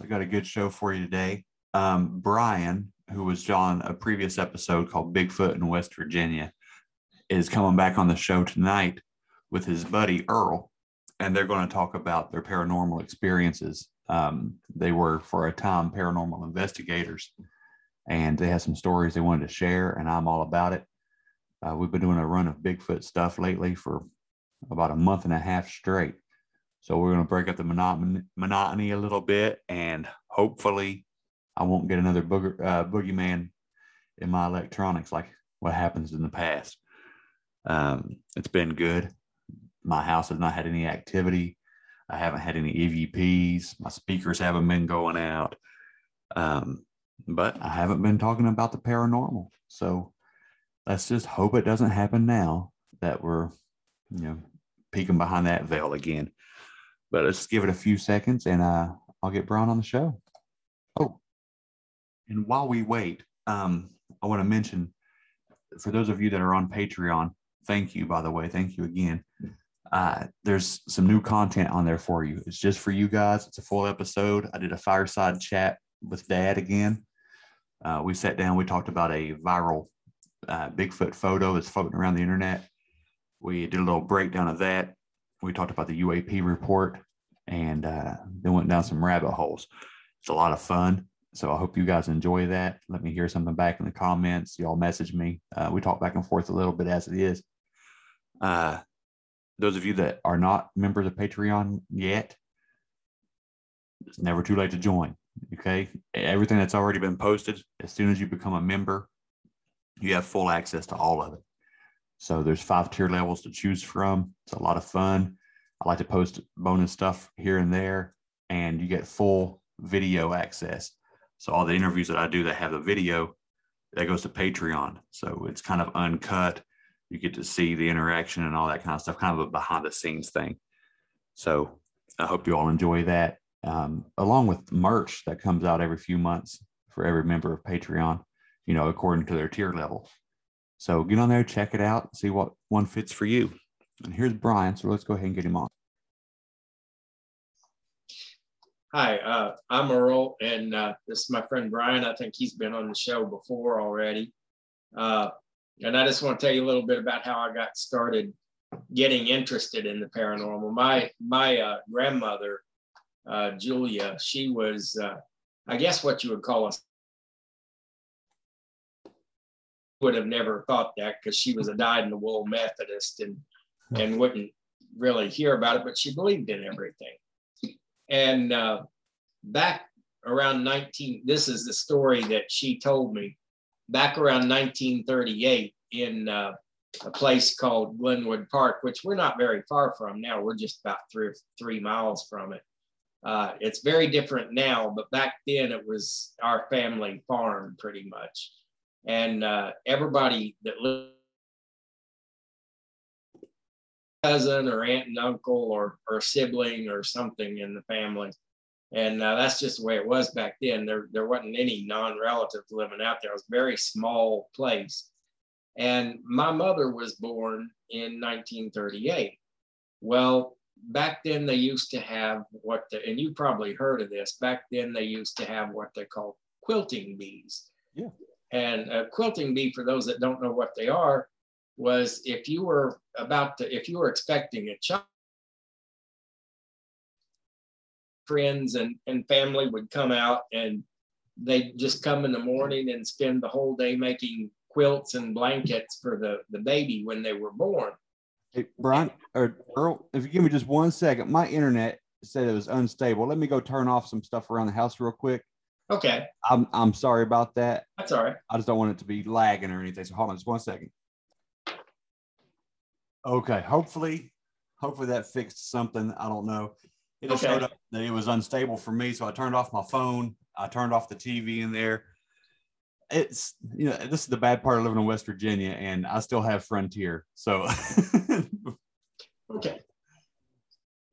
I got a good show for you today. Um, Brian, who was on a previous episode called Bigfoot in West Virginia, is coming back on the show tonight with his buddy Earl, and they're going to talk about their paranormal experiences. Um, they were, for a time, paranormal investigators, and they had some stories they wanted to share, and I'm all about it. Uh, we've been doing a run of Bigfoot stuff lately for about a month and a half straight. So we're going to break up the monotony, monotony a little bit, and hopefully, I won't get another booger, uh, boogeyman in my electronics like what happens in the past. Um, it's been good. My house has not had any activity. I haven't had any EVPs. My speakers haven't been going out. Um, but I haven't been talking about the paranormal. So let's just hope it doesn't happen now that we're, you know, peeking behind that veil again. But let's give it a few seconds and uh, I'll get Brian on the show. Oh, and while we wait, um, I want to mention for those of you that are on Patreon, thank you, by the way. Thank you again. Uh, there's some new content on there for you. It's just for you guys. It's a full episode. I did a fireside chat with Dad again. Uh, we sat down, we talked about a viral uh, Bigfoot photo that's floating around the internet. We did a little breakdown of that. We talked about the UAP report and uh, then went down some rabbit holes. It's a lot of fun. So I hope you guys enjoy that. Let me hear something back in the comments. Y'all message me. Uh, we talk back and forth a little bit as it is. Uh, those of you that are not members of Patreon yet, it's never too late to join. Okay. Everything that's already been posted, as soon as you become a member, you have full access to all of it. So there's five tier levels to choose from. It's a lot of fun. I like to post bonus stuff here and there, and you get full video access. So all the interviews that I do that have the video, that goes to Patreon. So it's kind of uncut. You get to see the interaction and all that kind of stuff, kind of a behind the scenes thing. So I hope you all enjoy that, um, along with merch that comes out every few months for every member of Patreon, you know, according to their tier level. So get on there, check it out, see what one fits for you. And here's Brian. So let's go ahead and get him on. Hi, uh, I'm Earl, and uh, this is my friend Brian. I think he's been on the show before already. Uh, and I just want to tell you a little bit about how I got started getting interested in the paranormal. My my uh, grandmother, uh, Julia, she was, uh, I guess, what you would call a would have never thought that because she was a dyed-in-the-wool Methodist and and wouldn't really hear about it, but she believed in everything. And uh, back around 19, this is the story that she told me. Back around 1938, in uh, a place called Glenwood Park, which we're not very far from now. We're just about three three miles from it. Uh, it's very different now, but back then it was our family farm pretty much, and uh, everybody that lived cousin or aunt and uncle or or sibling or something in the family. And uh, that's just the way it was back then. There, there wasn't any non-relatives living out there. It was a very small place. And my mother was born in 1938. Well, back then they used to have what the, and you probably heard of this. Back then they used to have what they call quilting bees. Yeah. And a quilting bee, for those that don't know what they are, was if you were about to, if you were expecting a child, friends and, and family would come out and they'd just come in the morning and spend the whole day making quilts and blankets for the, the baby when they were born. Hey, Brian or Earl, if you give me just one second, my internet said it was unstable. Let me go turn off some stuff around the house real quick. Okay, I'm I'm sorry about that. that's all right. I just don't want it to be lagging or anything. So hold on just one second. Okay, hopefully, hopefully that fixed something. I don't know. It Okay. showed up that it was unstable for me, so I turned off my phone. I turned off the TV in there. It's you know this is the bad part of living in West Virginia, and I still have Frontier. So Okay.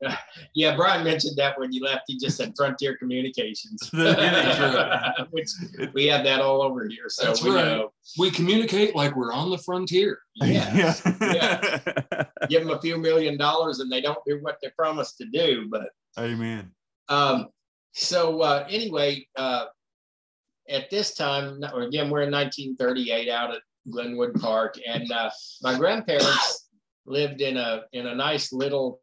Yeah, Brian mentioned that when you left, he just said Frontier Communications. Which we have that all over here, so That's we right. know. We communicate like we're on the frontier. Yeah, yeah. give them a few million dollars and they don't do what they promised to do, but Amen. Um, so uh, anyway, uh, at this time, again, we're in 1938 out at Glenwood Park, and uh, my grandparents lived in a in a nice little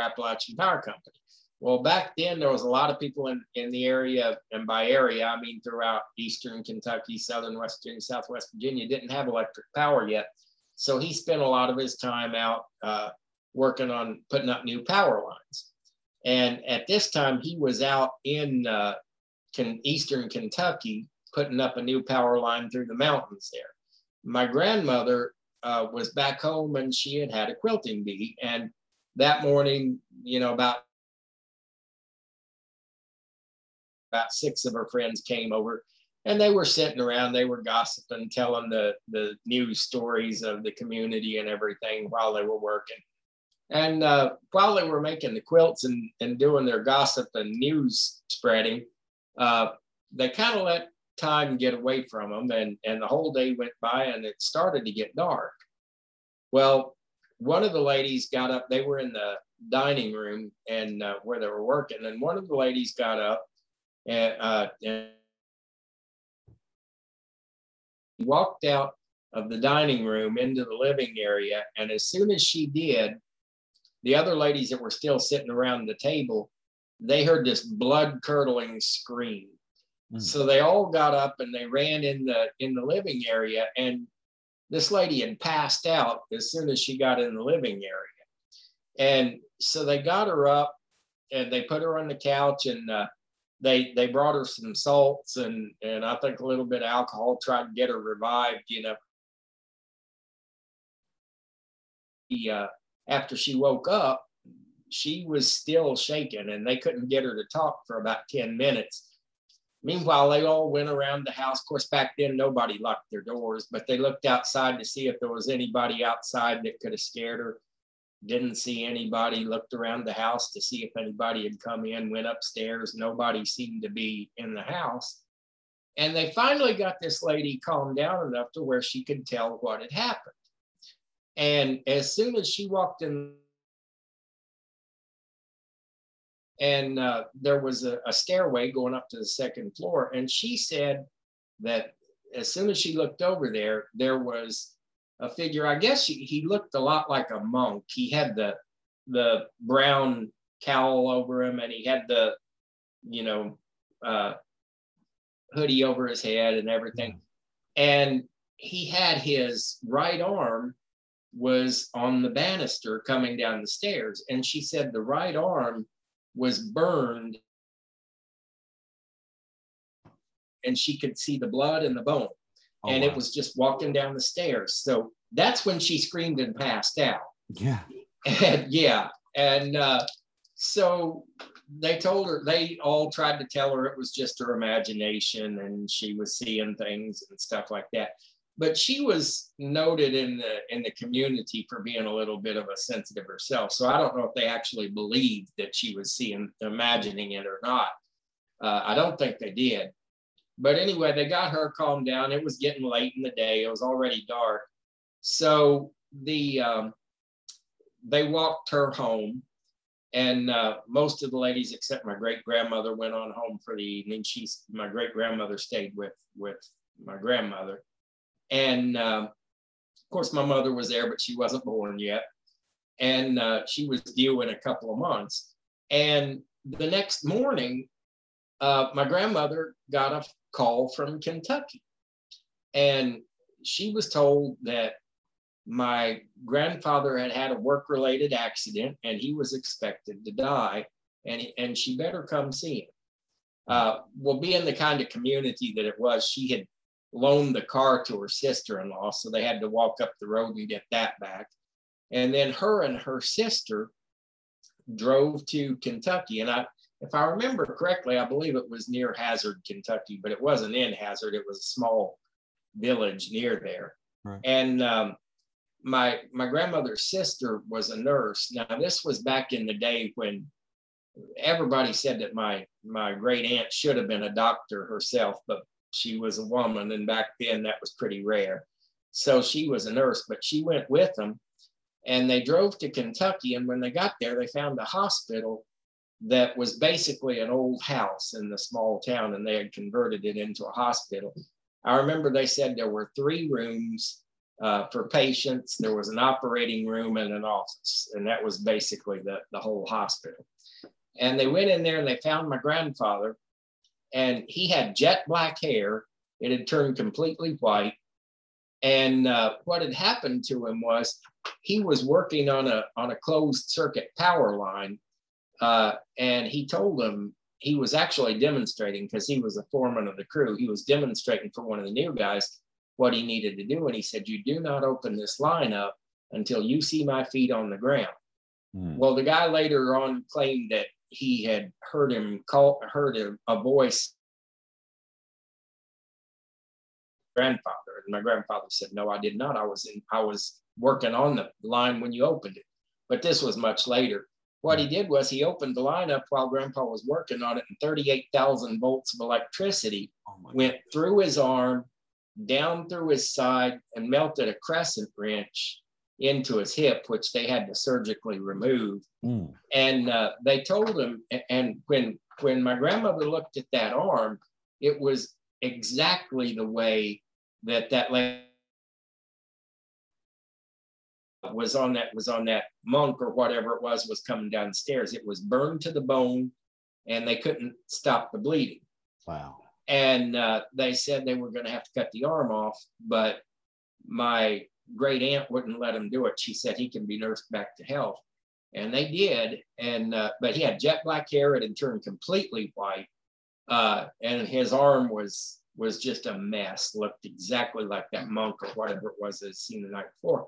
Appalachian Power Company. Well, back then there was a lot of people in, in the area, and by area I mean throughout eastern Kentucky, southern West Virginia, southwest Virginia, didn't have electric power yet. So he spent a lot of his time out uh, working on putting up new power lines. And at this time, he was out in uh, eastern Kentucky putting up a new power line through the mountains there. My grandmother uh, was back home and she had had a quilting bee. And that morning, you know, about about six of her friends came over and they were sitting around. They were gossiping telling the the news stories of the community and everything while they were working. And uh, while they were making the quilts and, and doing their gossip and news spreading uh, they kind of let time get away from them and, and the whole day went by and it started to get dark. Well one of the ladies got up they were in the dining room and uh, where they were working and one of the ladies got up and, uh, and walked out of the dining room into the living area. And as soon as she did, the other ladies that were still sitting around the table, they heard this blood curdling scream. Mm. So they all got up and they ran in the in the living area. And this lady had passed out as soon as she got in the living area. And so they got her up and they put her on the couch and uh, they they brought her some salts and and I think a little bit of alcohol, tried to get her revived, you know. He, uh, after she woke up, she was still shaking and they couldn't get her to talk for about 10 minutes. Meanwhile, they all went around the house. Of course, back then nobody locked their doors, but they looked outside to see if there was anybody outside that could have scared her didn't see anybody, looked around the house to see if anybody had come in, went upstairs. Nobody seemed to be in the house. And they finally got this lady calmed down enough to where she could tell what had happened. And as soon as she walked in, and uh, there was a, a stairway going up to the second floor, and she said that as soon as she looked over there, there was a figure. I guess he, he looked a lot like a monk. He had the the brown cowl over him, and he had the you know uh, hoodie over his head and everything. And he had his right arm was on the banister coming down the stairs, and she said the right arm was burned, and she could see the blood and the bone Oh, and wow. it was just walking down the stairs. So that's when she screamed and passed out. yeah. And yeah, and uh, so they told her they all tried to tell her it was just her imagination and she was seeing things and stuff like that. But she was noted in the in the community for being a little bit of a sensitive herself. So I don't know if they actually believed that she was seeing, imagining it or not. Uh, I don't think they did. But anyway, they got her calmed down. It was getting late in the day. It was already dark. So the um, they walked her home and uh, most of the ladies except my great grandmother went on home for the evening she's my great grandmother stayed with with my grandmother and um, of course my mother was there but she wasn't born yet. And uh, she was due in a couple of months. And the next morning uh, my grandmother got a call from kentucky. And she was told that my grandfather had had a work related accident and he was expected to die and, and she better come see him. Uh, well, being the kind of community that it was, she had loaned the car to her sister in law, so they had to walk up the road and get that back. And then her and her sister drove to Kentucky. And I, if I remember correctly, I believe it was near Hazard, Kentucky, but it wasn't in Hazard, it was a small village near there. Right. And um, my my grandmother's sister was a nurse. Now this was back in the day when everybody said that my my great aunt should have been a doctor herself, but she was a woman, and back then that was pretty rare. So she was a nurse, but she went with them, and they drove to Kentucky. And when they got there, they found a hospital that was basically an old house in the small town, and they had converted it into a hospital. I remember they said there were three rooms uh, for patients. There was an operating room and an office, and that was basically the, the whole hospital. And they went in there and they found my grandfather, and he had jet black hair. It had turned completely white. And uh, what had happened to him was he was working on a, on a closed circuit power line. Uh, and he told them he was actually demonstrating because he was the foreman of the crew. He was demonstrating for one of the new guys what he needed to do. And he said, You do not open this line up until you see my feet on the ground. Mm. Well, the guy later on claimed that he had heard him call, heard a, a voice. Grandfather, and my grandfather said, "No, I did not. I was in. I was working on the line when you opened it, but this was much later." What he did was he opened the line up while Grandpa was working on it, and 38,000 volts of electricity oh went God. through his arm down through his side and melted a crescent wrench into his hip, which they had to surgically remove. Mm. And uh, they told him, and when when my grandmother looked at that arm, it was exactly the way that that was on that was on that monk or whatever it was was coming down the stairs. It was burned to the bone, and they couldn't stop the bleeding. Wow and uh, they said they were going to have to cut the arm off, but my great aunt wouldn't let him do it. She said he can be nursed back to health, and they did. And uh, but he had jet black hair; it had turned completely white, uh, and his arm was was just a mess. Looked exactly like that monk or whatever it was that seen the night before.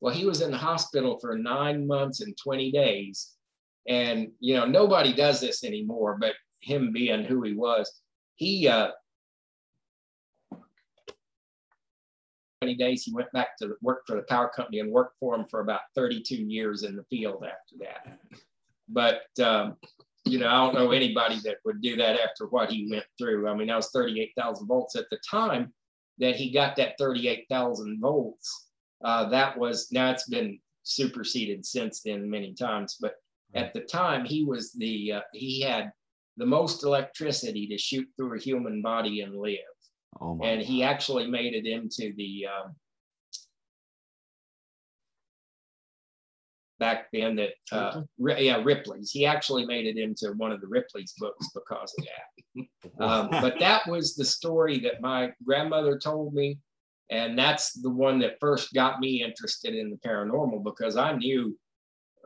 Well, he was in the hospital for nine months and twenty days, and you know nobody does this anymore. But him being who he was, he uh, 20 days he went back to work for the power company and worked for him for about 32 years in the field after that. But um, you know i don't know anybody that would do that after what he went through. I mean that was 38000 volts at the time that he got that 38000 volts. Uh, that was now it's been superseded since then many times but at the time he was the uh, he had the most electricity to shoot through a human body and live. Oh and he actually made it into the um, back then that uh, yeah Ripley's. He actually made it into one of the Ripley's books because of that. um, but that was the story that my grandmother told me, and that's the one that first got me interested in the paranormal because I knew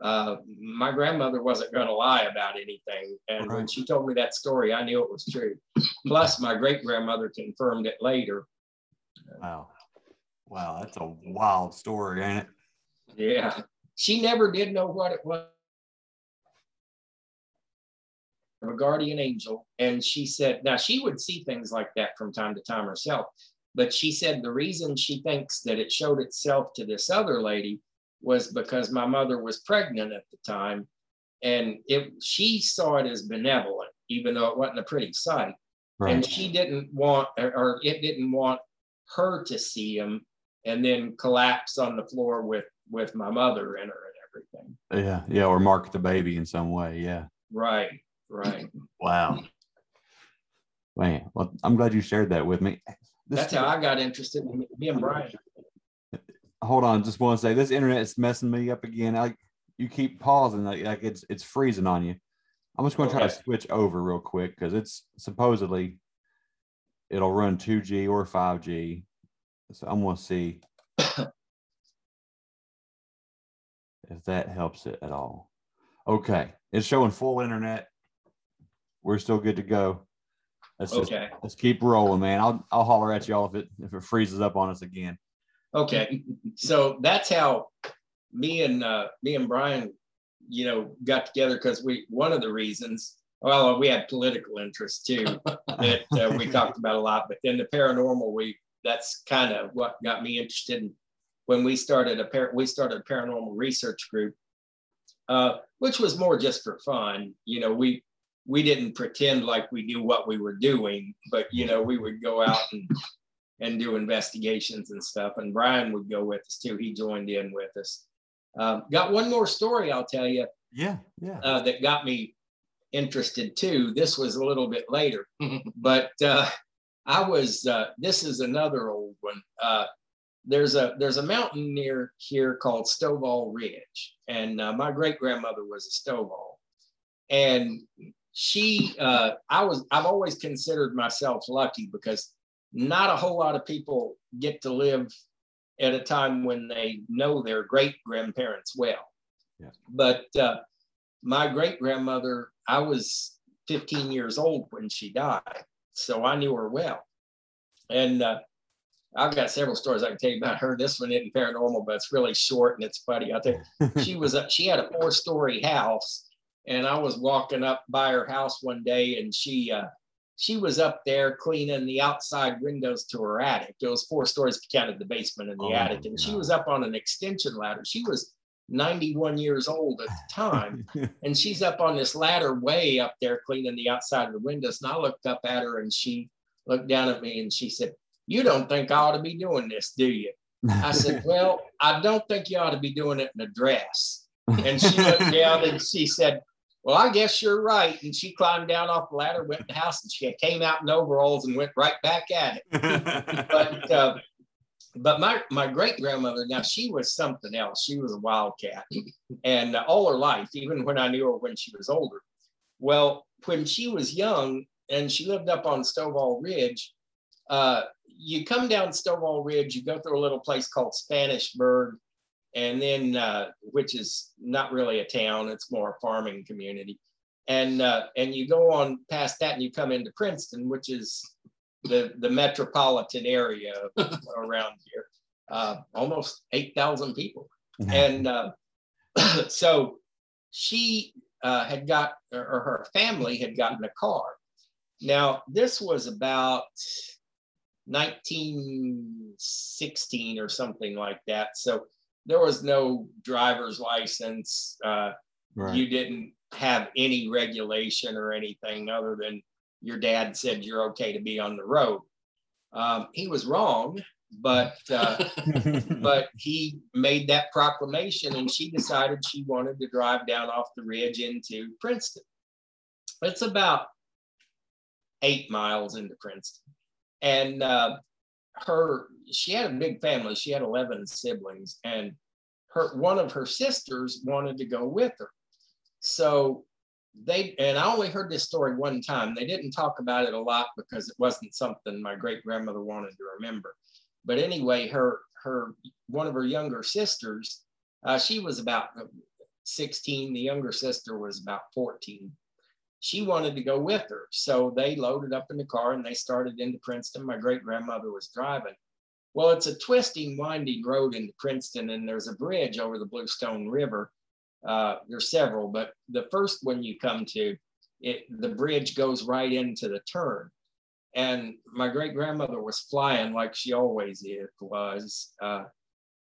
uh, my grandmother wasn't going to lie about anything. And right. when she told me that story, I knew it was true. Plus, my great grandmother confirmed it later. Wow. Wow. That's a wild story, ain't it? Yeah. She never did know what it was. A guardian angel. And she said, now she would see things like that from time to time herself. But she said the reason she thinks that it showed itself to this other lady was because my mother was pregnant at the time and it she saw it as benevolent even though it wasn't a pretty sight right. and she didn't want or it didn't want her to see him and then collapse on the floor with with my mother in her and everything. Yeah, yeah, or mark the baby in some way. Yeah. Right, right. Wow. Man, well, I'm glad you shared that with me. This- That's how I got interested in me and Brian. Hold on, just want to say this internet is messing me up again. Like you keep pausing, like, like it's it's freezing on you. I'm just going to try to switch over real quick because it's supposedly it'll run 2G or 5G. So I'm going to see if that helps it at all. Okay, it's showing full internet. We're still good to go. Let's just Okay, let's keep rolling, man. I'll I'll holler at y'all if it if it freezes up on us again. Okay. So that's how me and uh, me and Brian, you know, got together because we one of the reasons. Well, we had political interest too that uh, we talked about a lot, but then the paranormal, we that's kind of what got me interested in when we started a par- we started a paranormal research group, uh, which was more just for fun. You know, we we didn't pretend like we knew what we were doing, but you know, we would go out and and do investigations and stuff. And Brian would go with us too. He joined in with us. Um, got one more story I'll tell you Yeah, yeah. uh, that got me interested too. This was a little bit later, but uh, I was. Uh, this is another old one. Uh, there's a there's a mountain near here called Stovall Ridge, and uh, my great grandmother was a Stovall, and she. Uh, I was. I've always considered myself lucky because not a whole lot of people get to live at a time when they know their great grandparents well. Yeah. But uh, my great grandmother, I was 15 years old when she died, so I knew her well. And uh, I've got several stories I can tell you about her. This one isn't paranormal, but it's really short and it's funny. I think she was a, she had a four story house, and I was walking up by her house one day, and she uh, she was up there cleaning the outside windows to her attic. It was four stories if you counted the basement and the Oh, attic, and she was up on an extension ladder. She was 91 years old at the time and she's up on this ladder way up there cleaning the outside of the windows. And I looked up at her and she looked down at me and she said, You don't think I ought to be doing this, do you? I said, Well, I don't think you ought to be doing it in a dress. And she looked down and she said, Well, I guess you're right. And she climbed down off the ladder, went in the house, and she came out in overalls and went right back at it but uh, but my my great grandmother now she was something else. She was a wildcat, and uh, all her life, even when I knew her when she was older. Well, when she was young and she lived up on Stovall Ridge, uh, you come down Stovall Ridge, you go through a little place called Spanishburg, and then uh, which is not really a town; it's more a farming community. And uh, and you go on past that, and you come into Princeton, which is the the metropolitan area around here. Uh, almost eight thousand people, and uh, so she uh, had got, or or her family had gotten a car. Now this was about 1916 or something like that. So there was no driver's license. Uh, right. you didn't have any regulation or anything other than your dad said you're okay to be on the road. Um, he was wrong, but uh, but he made that proclamation, and she decided she wanted to drive down off the ridge into Princeton. It's about eight miles into Princeton, and uh, her she had a big family. She had eleven siblings, and her one of her sisters wanted to go with her. So they and I only heard this story one time. They didn't talk about it a lot because it wasn't something my great grandmother wanted to remember. But anyway, her her one of her younger sisters, uh, she was about 16. The younger sister was about 14. She wanted to go with her, so they loaded up in the car and they started into Princeton. My great grandmother was driving. Well, it's a twisting, winding road into Princeton, and there's a bridge over the Bluestone River. Uh, there's several, but the first one you come to, it the bridge goes right into the turn. And my great grandmother was flying like she always is, was, uh,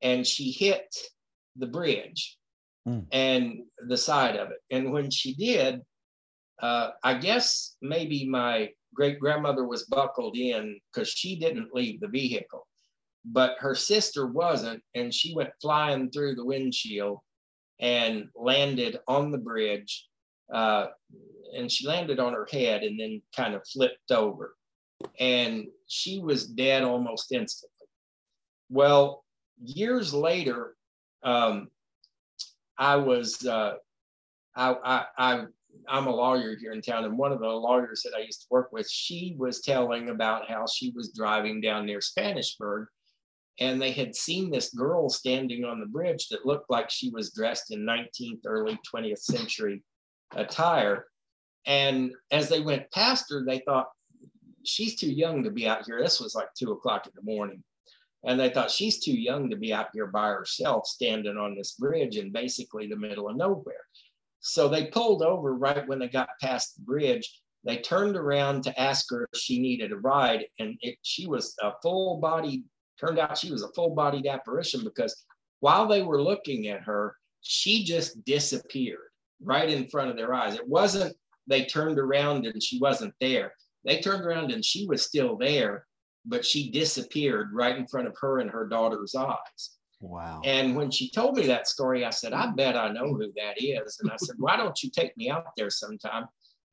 and she hit the bridge Hmm. and the side of it. And when she did, uh, I guess maybe my great grandmother was buckled in because she didn't leave the vehicle, but her sister wasn't, and she went flying through the windshield and landed on the bridge. Uh, and she landed on her head and then kind of flipped over. And she was dead almost instantly. Well, years later, um, I was, uh, I, I, I, I'm a lawyer here in town, and one of the lawyers that I used to work with, she was telling about how she was driving down near Spanishburg and they had seen this girl standing on the bridge that looked like she was dressed in 19th, early 20th century attire. And as they went past her, they thought, she's too young to be out here. This was like two o'clock in the morning. And they thought she's too young to be out here by herself, standing on this bridge in basically the middle of nowhere. So they pulled over right when they got past the bridge. They turned around to ask her if she needed a ride, and it, she was a full body. Turned out she was a full bodied apparition because while they were looking at her, she just disappeared right in front of their eyes. It wasn't they turned around and she wasn't there. They turned around and she was still there, but she disappeared right in front of her and her daughter's eyes. Wow. And when she told me that story, I said, I bet I know who that is. And I said, Why don't you take me out there sometime?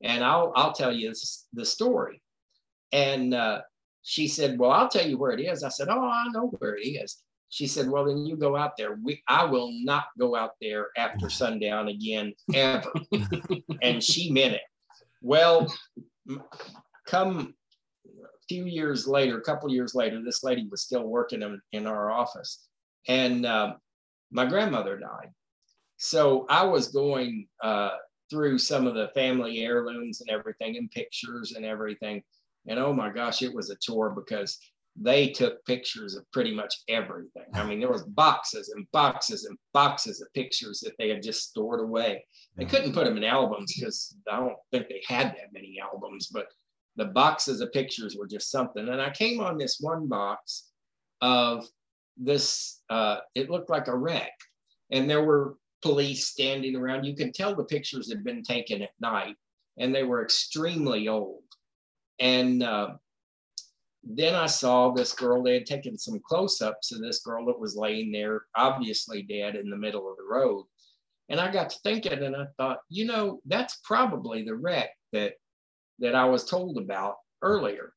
And I'll I'll tell you the story. And uh, she said, Well, I'll tell you where it is. I said, Oh, I know where it is. She said, Well, then you go out there. We, I will not go out there after sundown again, ever. and she meant it. Well, come a few years later, a couple years later, this lady was still working in, in our office. And uh, my grandmother died. So I was going uh, through some of the family heirlooms and everything and pictures and everything. And oh my gosh, it was a tour because they took pictures of pretty much everything. I mean, there was boxes and boxes and boxes of pictures that they had just stored away. They couldn't put them in albums because I don't think they had that many albums, but the boxes of pictures were just something. And I came on this one box of this, uh, it looked like a wreck. And there were police standing around. You can tell the pictures had been taken at night and they were extremely old. And uh, then I saw this girl, they had taken some close ups of this girl that was laying there, obviously dead in the middle of the road. And I got to thinking and I thought, you know, that's probably the wreck that that I was told about earlier.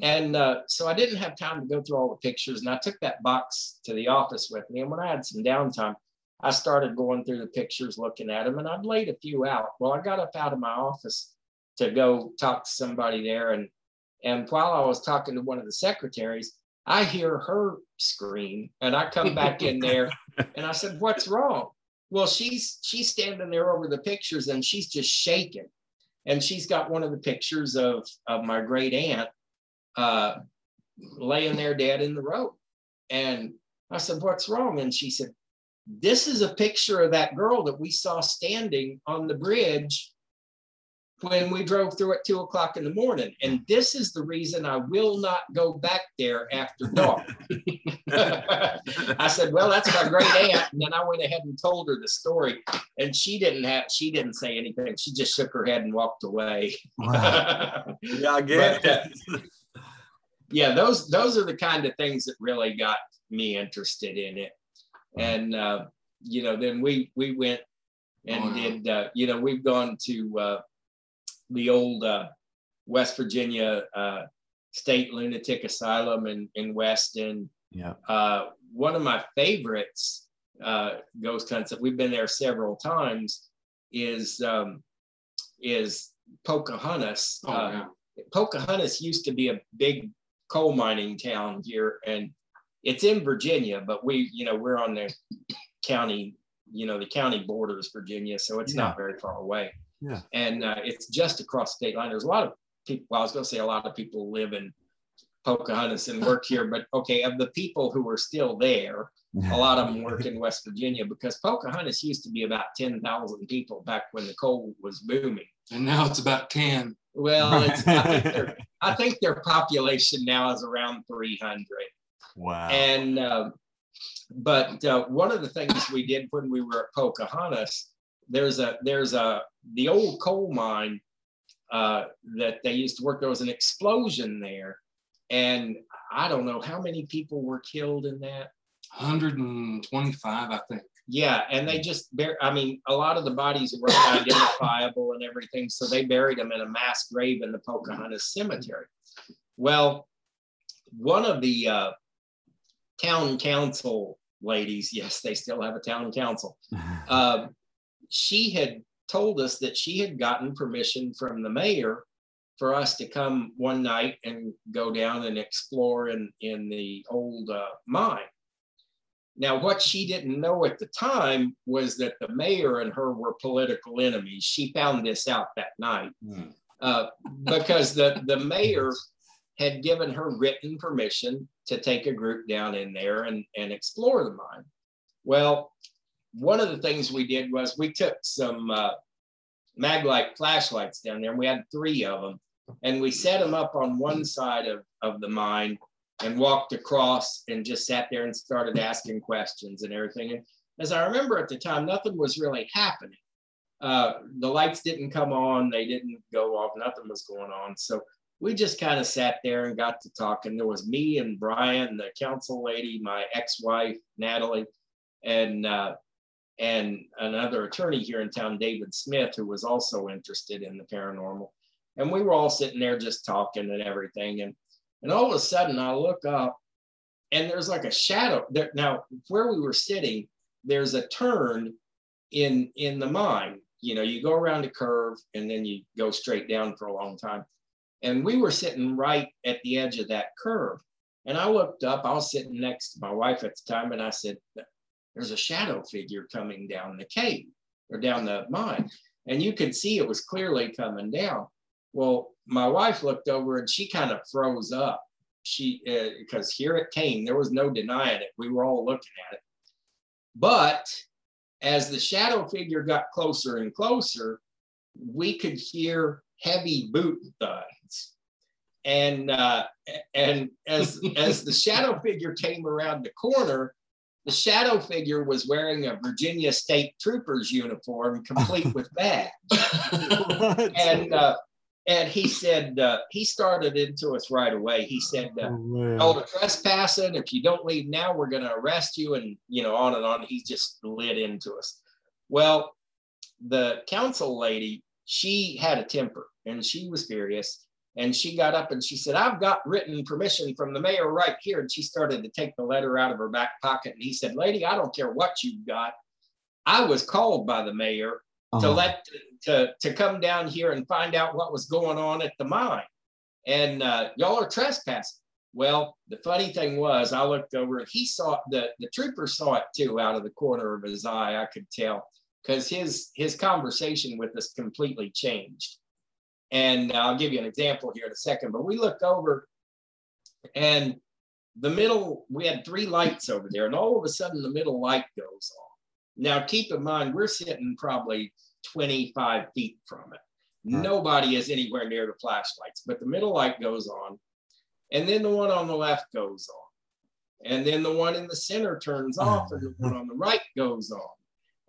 And uh, so I didn't have time to go through all the pictures. And I took that box to the office with me. And when I had some downtime, I started going through the pictures, looking at them, and I'd laid a few out. Well, I got up out of my office to go talk to somebody there. And and while I was talking to one of the secretaries, I hear her scream, and I come back in there, and I said, "What's wrong?" Well, she's she's standing there over the pictures, and she's just shaking, and she's got one of the pictures of of my great aunt uh, laying there dead in the road, and I said, "What's wrong?" And she said, "This is a picture of that girl that we saw standing on the bridge when we drove through at two o'clock in the morning. And this is the reason I will not go back there after dark. I said, Well, that's my great aunt. And then I went ahead and told her the story. And she didn't have she didn't say anything. She just shook her head and walked away. Wow. yeah, I get but, uh, yeah, those those are the kind of things that really got me interested in it. And uh, you know, then we we went and wow. did uh, you know, we've gone to uh, the old uh, West Virginia uh, State Lunatic Asylum in, in Weston. Yeah. Uh, one of my favorites uh, ghost hunts that we've been there several times is um, is Pocahontas. Oh, uh, yeah. Pocahontas used to be a big coal mining town here, and it's in Virginia, but we, you know, we're on the county, you know, the county borders Virginia, so it's yeah. not very far away. Yeah. And uh, it's just across state line. There's a lot of people, well, I was going to say a lot of people live in Pocahontas and work here, but okay, of the people who are still there, a lot of them work in West Virginia because Pocahontas used to be about 10,000 people back when the coal was booming. And now it's about 10. Well, I, think their, I, think their, population now is around 300. Wow. And, uh, but uh, one of the things we did when we were at Pocahontas there's a there's a the old coal mine uh, that they used to work. There was an explosion there, and I don't know how many people were killed in that. 125, I think. Yeah, and they just bur I mean, a lot of the bodies were unidentifiable and everything, so they buried them in a mass grave in the Pocahontas Cemetery. Well, one of the uh, town council ladies, yes, they still have a town council. Uh, she had told us that she had gotten permission from the mayor for us to come one night and go down and explore in, in the old uh, mine. Now, what she didn't know at the time was that the mayor and her were political enemies. She found this out that night Hmm. uh, because the, the mayor had given her written permission to take a group down in there and, and explore the mine. Well, one of the things we did was we took some uh, Maglite flashlights down there, and we had three of them, and we set them up on one side of, of the mine and walked across and just sat there and started asking questions and everything. And as I remember at the time, nothing was really happening. Uh, the lights didn't come on, they didn't go off, nothing was going on. So we just kind of sat there and got to talking. There was me and Brian, the council lady, my ex-wife Natalie, and uh, and another attorney here in town, David Smith, who was also interested in the paranormal. And we were all sitting there just talking and everything. And and all of a sudden, I look up, and there's like a shadow there. Now, where we were sitting, there's a turn in in the mine. You know, you go around a curve and then you go straight down for a long time. And we were sitting right at the edge of that curve. And I looked up, I was sitting next to my wife at the time, and I said, There's a shadow figure coming down the cave or down the mine. And you could see it was clearly coming down. Well, my wife looked over and she kind of froze up. She, because here it came, there was no denying it. We were all looking at it. But as the shadow figure got closer and closer, we could hear heavy boot thuds. And uh, and as as the shadow figure came around the corner, the shadow figure was wearing a Virginia State Troopers uniform, complete with badge. and uh, and he said uh, he started into us right away. He said, uh, "Y'all are trespassing. If you don't leave now, we're going to arrest you." And you know, on and on. He just lit into us. Well, the council lady, she had a temper, and she was furious. And she got up and she said, "I've got written permission from the mayor right here." And she started to take the letter out of her back pocket. And he said, "Lady, I don't care what you've got. I was called by the mayor to Uh-huh. let to to come down here and find out what was going on at the mine, and uh, y'all are trespassing. Well, the funny thing was, I looked over and he saw the the trooper saw it too out of the corner of his eye. I could tell because his his conversation with us completely changed. And I'll give you an example here in a second. But we looked over, and the middle we had three lights over there, and all of a sudden the middle light goes on. Now, keep in mind, we're sitting probably 25 feet from it. Right. Nobody is anywhere near the flashlights, but the middle light goes on. And then the one on the left goes on. And then the one in the center turns hmm. off, and the one on the right goes on.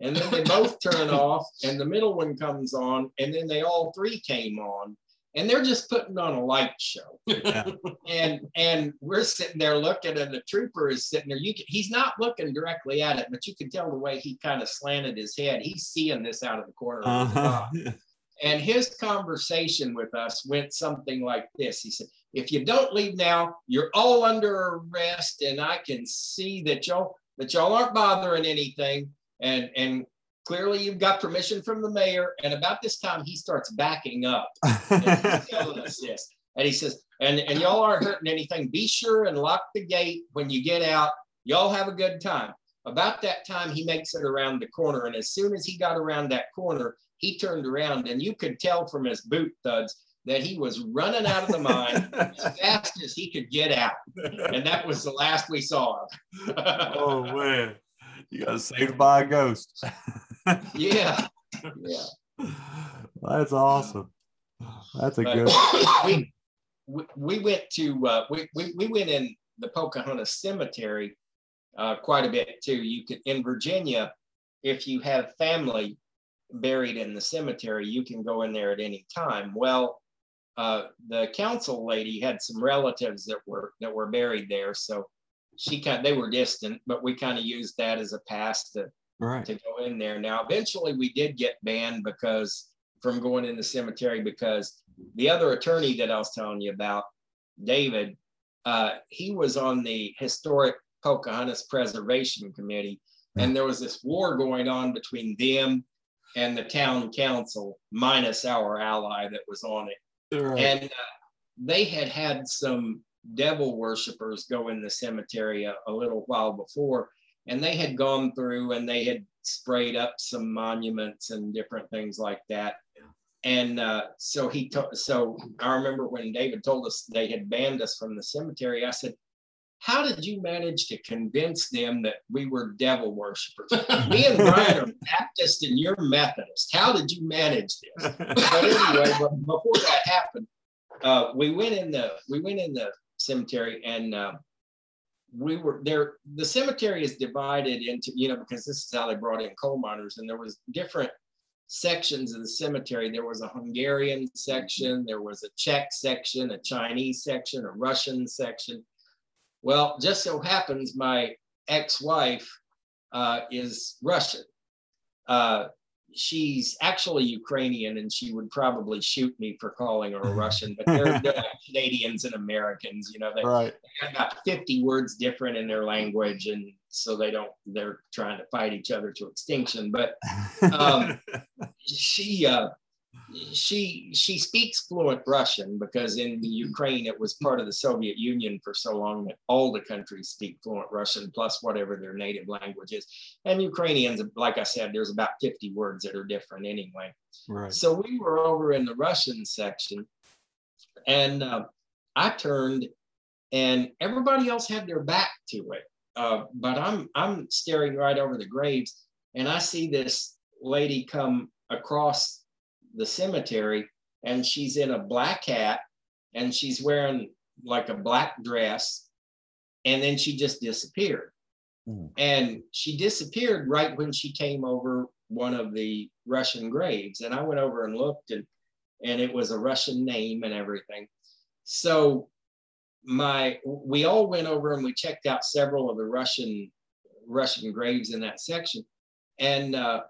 And then they both turn off, and the middle one comes on, and then they all three came on. And they're just putting on a light show. And and we're sitting there looking and the trooper is sitting there. You can, he's not looking directly at it but you can tell the way he kind of slanted his head. He's seeing this out of the corner of his Uh-huh. eye. and his conversation with us went something like this. He said if you don't leave now you're all under arrest and i can see that y'all that y'all aren't bothering anything. And and clearly you've got permission from the mayor and about this time he starts backing up and he's telling us this. And he says, and, and y'all aren't hurting anything. Be sure and lock the gate when you get out. Y'all have a good time. About that time, he makes it around the corner. And as soon as he got around that corner, he turned around and you could tell from his boot thuds that he was running out of the mine as fast as he could get out. And that was the last we saw of him. oh man, you got saved by a ghost. yeah. Yeah. That's awesome. That's a But good. we, we we went to uh, we, we we went in the Pocahontas Cemetery uh, quite a bit too. You could in Virginia, if you have family buried in the cemetery, you can go in there at any time. Well, uh, the council lady had some relatives that were that were buried there, so she kind they were distant, but we kind of used that as a pass to Right. to go in there. Now, eventually, we did get banned because from going in the cemetery because the other attorney that I was telling you about, David, uh, he was on the historic Pocahontas Preservation Committee, and there was this war going on between them and the town council, minus our ally that was on it. Right. And uh, they had had some devil worshippers go in the cemetery a, a little while before, and they had gone through and they had sprayed up some monuments and different things like that. And uh, so he told, so I remember when David told us they had banned us from the cemetery, I said, how did you manage to convince them that we were devil worshippers? Me and Brian are Baptist and you're Methodist. How did you manage this? But anyway, but before that happened, uh, we went in the we went in the cemetery and uh, we were there. The cemetery is divided into you know because this is how they brought in coal miners, and there was different sections of the cemetery. There was a Hungarian section, there was a Czech section, a Chinese section, a Russian section. Well, just so happens my ex-wife uh, is Russian. Uh, she's actually Ukrainian, and she would probably shoot me for calling her a Russian. But they're, they're Canadians and Americans, you know. They, right. they got about 50 words different in their language, and so they don't. They're trying to fight each other to extinction. But um, she uh, she she speaks fluent Russian because in the Ukraine it was part of the Soviet Union for so long that all the countries speak fluent Russian plus whatever their native language is. And Ukrainians, like I said, there's about 50 words that are different anyway. right. So we were over in the Russian section, and uh, I turned, and everybody else had their back to it. Uh, but I'm I'm staring right over the graves, and I see this lady come across the cemetery, and she's in a black hat, and she's wearing like a black dress, and then she just disappeared. Hmm. And she disappeared right when she came over one of the Russian graves. And I went over and looked, and and it was a Russian name and everything. So my we all went over and we checked out several of the Russian Russian graves in that section. And uh,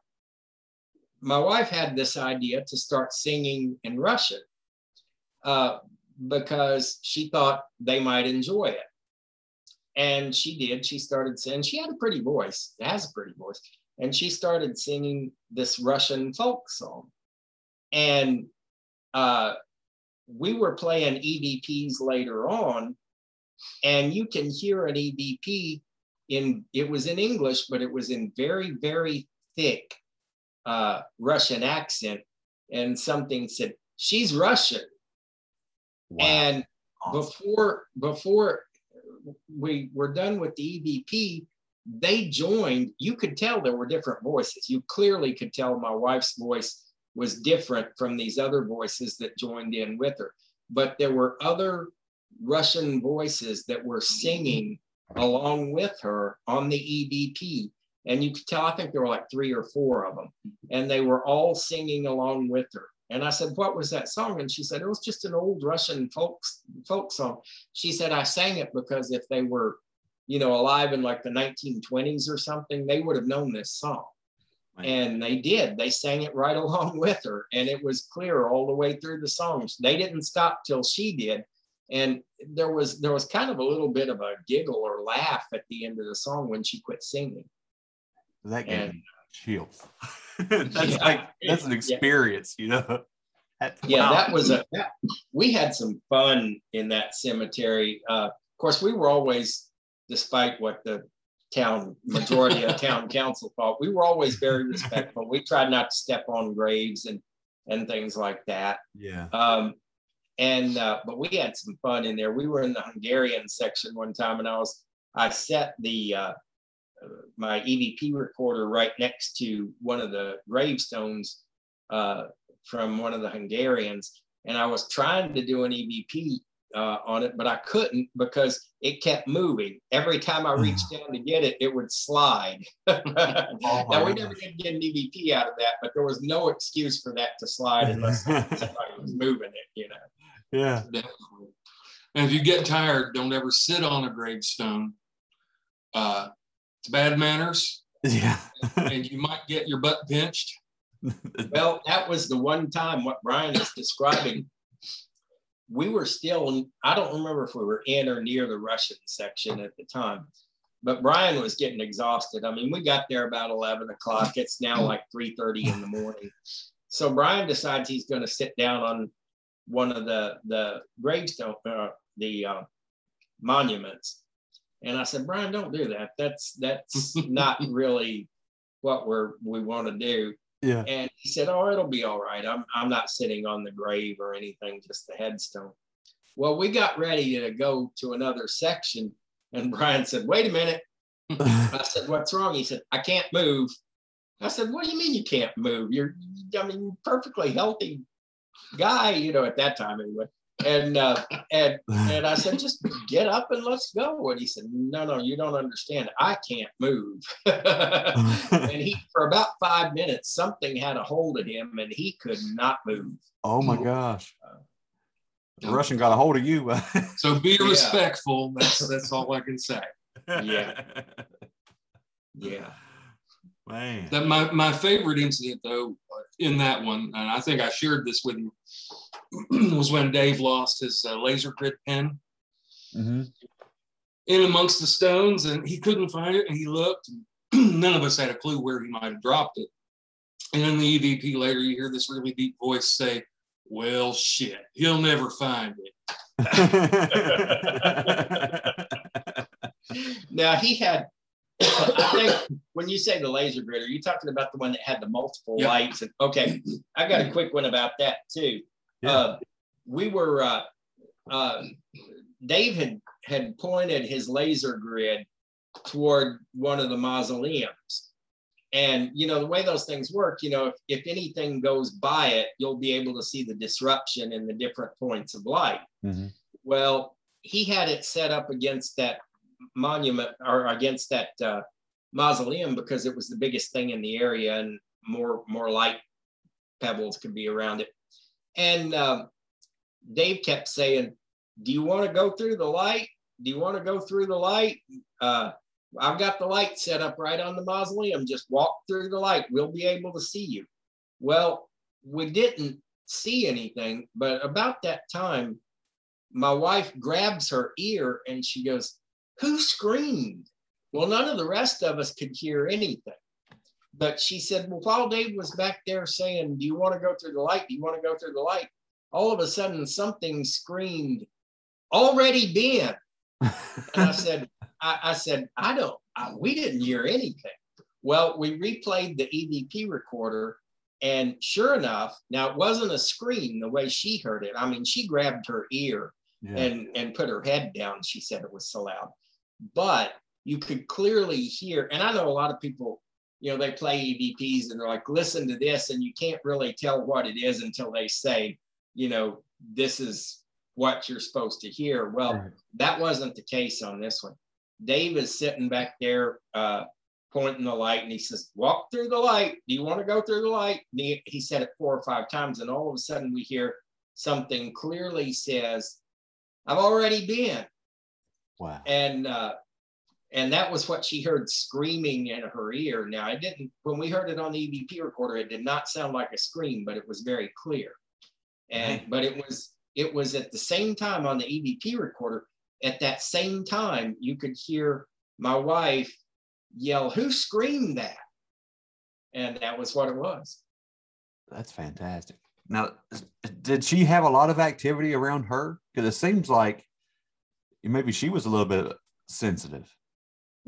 my wife had this idea to start singing in Russian uh, because she thought they might enjoy it. And she did. She started singing. She had a pretty voice, has a pretty voice. And she started singing this Russian folk song. And uh, we were playing EVPs later on, and you can hear an EVP in, it was in English, but it was in very, very thick uh, Russian accent. And something said, She's Russian. Wow. And Awesome. before before we were done with the EVP, they joined. You could tell there were different voices. You clearly could tell my wife's voice was different from these other voices that joined in with her. But there were other Russian voices that were singing along with her on the EVP. And you could tell, I think there were like three or four of them, and they were all singing along with her. And I said, What was that song? And she said, It was just an old Russian folk, folk song. She said, I sang it because if they were, you know, alive in like the 1920s or something, they would have known this song. Right. And they did. They sang it right along with her. And it was clear all the way through the songs. They didn't stop till she did. And there was there was kind of a little bit of a giggle or laugh at the end of the song when she quit singing. That gave And- me chills. that's Yeah. like that's an Yeah. experience, you know. Yeah wow. that was a that, we had some fun in that cemetery uh, of course we were always despite what the town majority of town council thought we were always very respectful we tried not to step on graves and and things like that yeah. um, and uh, but we had some fun in there we were in the hungarian section one time and i was i set the uh, my evp recorder right next to one of the gravestones uh, from one of the Hungarians, and I was trying to do an EVP uh, on it, but I couldn't because it kept moving. Every time I reached down to get it, it would slide. Oh now we never did get an EVP out of that, but there was no excuse for that to slide unless somebody was moving it. You know. yeah. Definitely. And if you get tired, don't ever sit on a gravestone. Uh, it's bad manners. Yeah. and you might get your butt pinched. Well, that was the one time what Brian is describing. We were still, I don't remember if we were in or near the Russian section at the time, but Brian was getting exhausted. I mean, we got there about 11 o'clock. It's now like 3.30 in the morning. So Brian decides he's going to sit down on one of the, the gravestone, uh, the uh, monuments. And I said, Brian, don't do that. That's, that's not really what we're, we want to do. Yeah. And he said, Oh, it'll be all right. I'm, I'm not sitting on the grave or anything, just the headstone. Well, we got ready to go to another section. And Brian said, Wait a minute. I said, What's wrong? He said, I can't move. I said, What do you mean you can't move? You're, I mean, perfectly healthy guy, you know, at that time anyway. And uh, and and I said, just get up and let's go. And he said, No, no, you don't understand. I can't move. and he, for about five minutes, something had a hold of him, and he could not move. oh my gosh. The Russian got a hold of you. So be Yeah. respectful. That's that's all I can say. Yeah. Yeah. Man. That my, my favorite incident though in that one, and I think I shared this with you, was when Dave lost his uh, laser grid pen hmm in amongst the stones, and he couldn't find it. And he looked. And none of us had a clue where he might have dropped it. And in the EVP later, you hear this really deep voice say, "Well, shit, he'll never find it." Now he had. I think when you say the laser grid, are you talking about the one that had the multiple Yeah. lights? And okay, I got a quick one about that too. Yeah. Uh, we were uh, uh, Dave had had pointed his laser grid toward one of the mausoleums, and you know the way those things work. You know, if, if anything goes by it, you'll be able to see the disruption in the different points of light. Mhm. Well, he had it set up against that monument or against that uh, mausoleum because it was the biggest thing in the area and more more light pebbles could be around it. And um, Dave kept saying, "Do you want to go through the light? Do you want to go through the light? Uh, I've got the light set up right on the mausoleum. Just walk through the light. We'll be able to see you." Well, we didn't see anything, but about that time, my wife grabs her ear and she goes, Who screamed? Well, none of the rest of us could hear anything. But she said, Well, while Dave was back there saying, Do you want to go through the light? Do you want to go through the light? All of a sudden, something screamed, Already been. And I said, I, I said, I don't, I, we didn't hear anything. Well, we replayed the EVP recorder, and sure enough, now it wasn't a scream the way she heard it. I mean, she grabbed her ear Yeah. and and put her head down. She said it was so loud, but you could clearly hear. And I know a lot of people, you know, they play EVPs and they're like, "Listen to this," and you can't really tell what it is until they say, you know, this is what you're supposed to hear. Well, Right. that wasn't the case on this one. Dave is sitting back there, uh, pointing the light, and he says, "Walk through the light. Do you want to go through the light?" And he, he said it four or five times, and all of a sudden we hear something clearly says, "I've already been," Wow. and uh, and that was what she heard screaming in her ear. Now I didn't when we heard it on the EVP recorder, it did not sound like a scream, but it was very clear. And but it was it was at the same time on the EVP recorder. At that same time, you could hear my wife yell, "Who screamed that?" And that was what it was. That's fantastic. Now, did she have a lot of activity around her? Because it seems like maybe she was a little bit sensitive.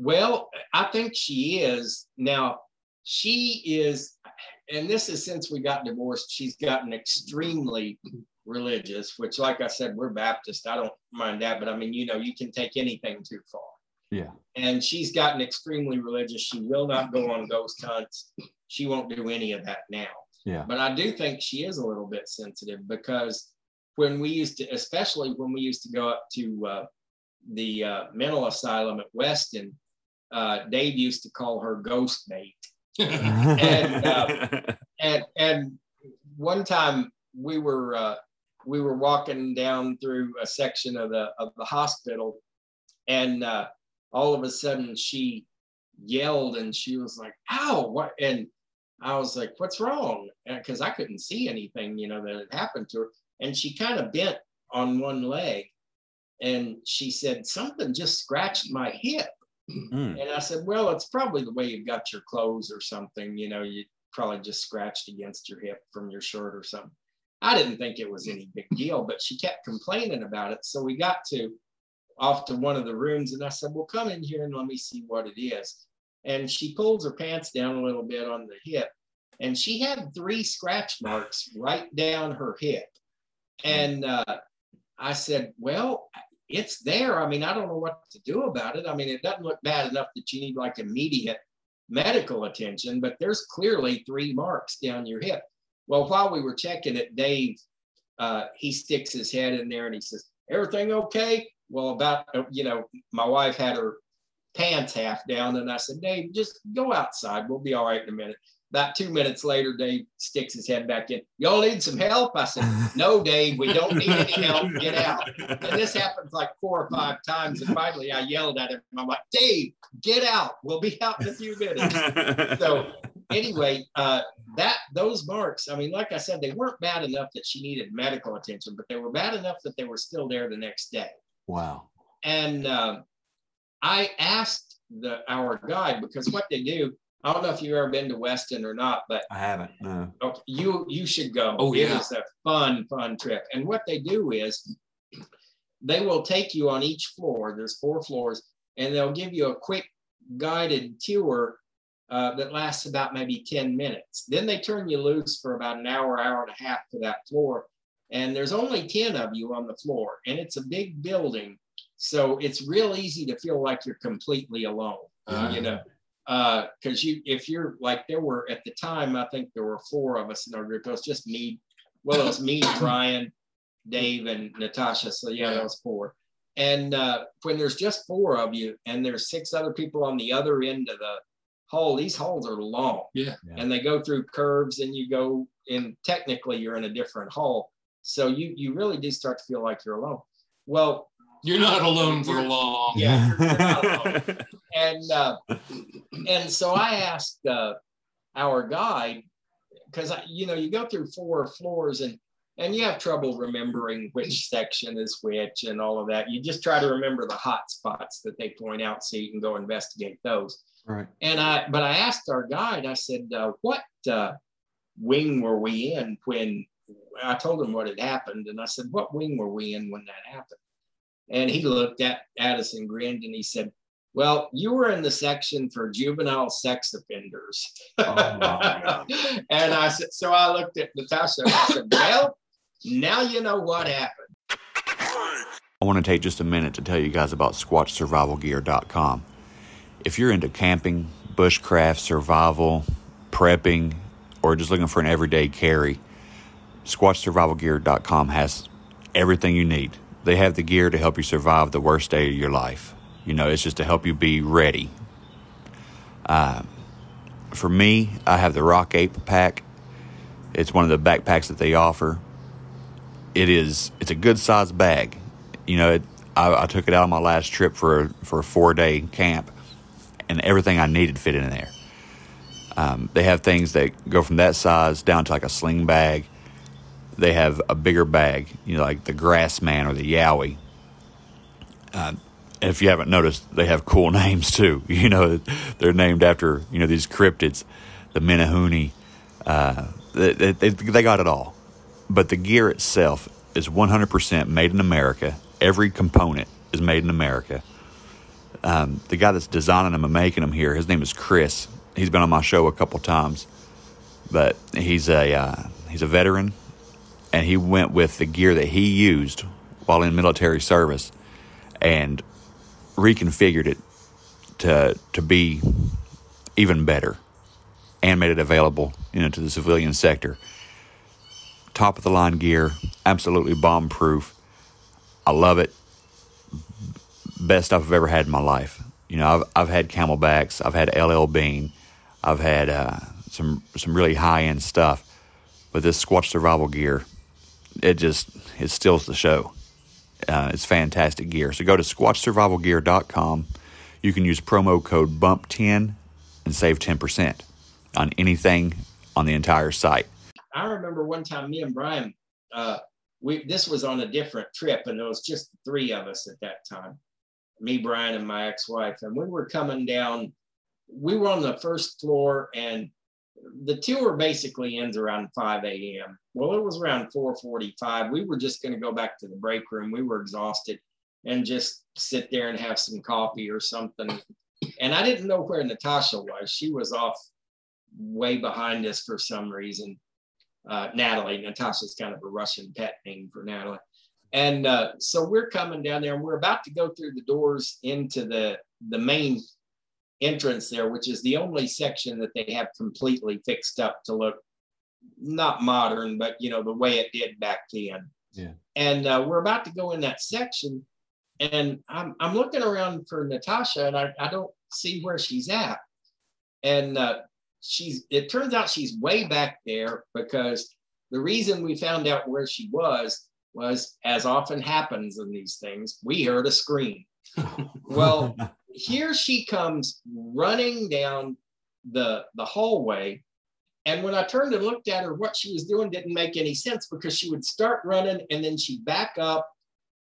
Well, I think she is. Now, she is, and this is since we got divorced, she's gotten extremely religious, which, like I said, we're Baptist. I don't mind that, but I mean, you know, you can take anything too far. Yeah. And she's gotten extremely religious. She will not go on ghost hunts. She won't do any of that now. Yeah. But I do think she is a little bit sensitive because when we used to, especially when we used to go up to uh, the uh, mental asylum at Weston, uh, Dave used to call her ghost bait. And, uh, And and one time we were uh, we were walking down through a section of the of the hospital, and uh, all of a sudden she yelled and she was like, ow, what? And I was like, what's wrong? Because I couldn't see anything, you know, that had happened to her. And she kind of bent on one leg and she said, something just scratched my hip. Mm. And I said, well, it's probably the way you got your clothes or something, you know, you probably just scratched against your hip from your shirt or something. I didn't think it was any big deal, but she kept complaining about it. So we got to off to one of the rooms and I said, well, come in here and let me see what it is. And she pulls her pants down a little bit on the hip and she had three scratch marks right down her hip. And uh, I said, well, it's there. I mean, I don't know what to do about it. I mean, it doesn't look bad enough that you need like immediate medical attention, but there's clearly three marks down your hip. Well, while we were checking it, Dave, uh, he sticks his head in there and he says, everything okay? Well, about, you know, my wife had her pants half down and I said, Dave, just go outside. We'll be all right in a minute. About two minutes later, Dave sticks his head back in. Y'all need some help? I said, No, Dave, we don't need any help. Get out. And this happens like four or five times. And finally, I yelled at him. I'm like, Dave, get out. We'll be out in a few minutes. So, anyway, uh, that those marks, I mean, like I said, they weren't bad enough that she needed medical attention, but they were bad enough that they were still there the next day. Wow. And uh, I asked the our guide because what they do, I don't know if you've ever been to Weston or not, but I haven't. No. okay, you you should go. Oh, yeah. is a fun, fun trip. And what they do is they will take you on each floor. There's four floors, and they'll give you a quick guided tour uh, that lasts about maybe 10 minutes. Then they turn you loose for about an hour, hour and a half to that floor. And there's only 10 of you on the floor, and it's a big building. So it's real easy to feel like you're completely alone, Uh, you know because you if you're like there were at the time i think there were four of us in our group. It was just me well it was me brian dave and natasha. So yeah that was four. And uh, when there's just four of you and there's six other people on the other end of the hall these halls are long. Yeah. Yeah. and they go through curves and you go in technically you're in a different hall. So you you really do start to feel like you're alone. Well You're not alone for long. yeah you're- you're not alone and uh, and so I asked uh, our guide because you know you go through four floors and and you have trouble remembering which section is which and all of that. You just try to remember the hot spots that they point out so you can go investigate those. Right. And I but I asked our guide. I said, uh, "What uh, wing were we in when?" I told him what had happened, and I said, "What wing were we in when that happened?" And he looked at, at us and grinned, and he said, "Well, you were in the section for juvenile sex offenders." Oh, my God. and I said, so I looked at Natasha and I said, "Well, now you know what happened." I want to take just a minute to tell you guys about SquatchSurvivalGear.com. If you're into camping, bushcraft, survival, prepping, or just looking for an everyday carry, SquatchSurvivalGear.com has everything you need. They have the gear to help you survive the worst day of your life. You know, it's just to help you be ready. Uh, for me, I have the Rock Ape pack. It's one of the backpacks that they offer it is it's a good sized bag. You know, it, I, I took it out on my last trip for for a four day camp, and everything I needed fit in there. Um, they have things that go from that size down to like a sling bag. They have a bigger bag, you know, like the Grassman or the Yowie. Uh, if you haven't noticed, they have cool names too. You know, they're named after you know these cryptids, the Menehune. Uh, they, they, they got it all but the gear itself is 100% made in America. Every component is made in America. Um, the guy that's designing them and making them here, his name is Chris. He's been on my show a couple times, but he's a uh, he's a veteran, and he went with the gear that he used while in military service, and reconfigured it to to be even better, and made it available, you know, to the civilian sector top of the line gear, absolutely bomb proof. I love it. Best I've ever had in my life. You know, I've I've had CamelBaks, I've had LL Bean, I've had uh, some some really high end stuff, but this Squatch Survival gear, it just it steals the show. Uh, it's fantastic gear. So go to squatchsurvivalgear.com. you can use promo code BUMP10 and save 10% on anything on the entire site. I remember one time me and Brian, uh, we this was on a different trip, and it was just three of us at that time. Me, Brian, and my ex-wife, and we were coming down. We were on the first floor, and the tour basically ends around 5 a.m. Well, it was around 4:45. We were just going to go back to the break room. We were exhausted, and just sit there and have some coffee or something. And I didn't know where Natasha was. She was off way behind us for some reason uh, Natalie. Natasha's kind of a Russian pet name for Natalie. And uh, so we're coming down there and we're about to go through the doors into the, the main entrance there, which is the only section that they have completely fixed up to look not modern, but you know, the way it did back then. Yeah. And uh, we're about to go in that section. And I'm, I'm looking around for Natasha and I, I don't see where she's at. And uh, she's it turns out she's way back there because the reason we found out where she was was as often happens in these things we heard a scream well here she comes running down the the hallway. And when i turned and looked at her what she was doing didn't make any sense because she would start running and then she'd back up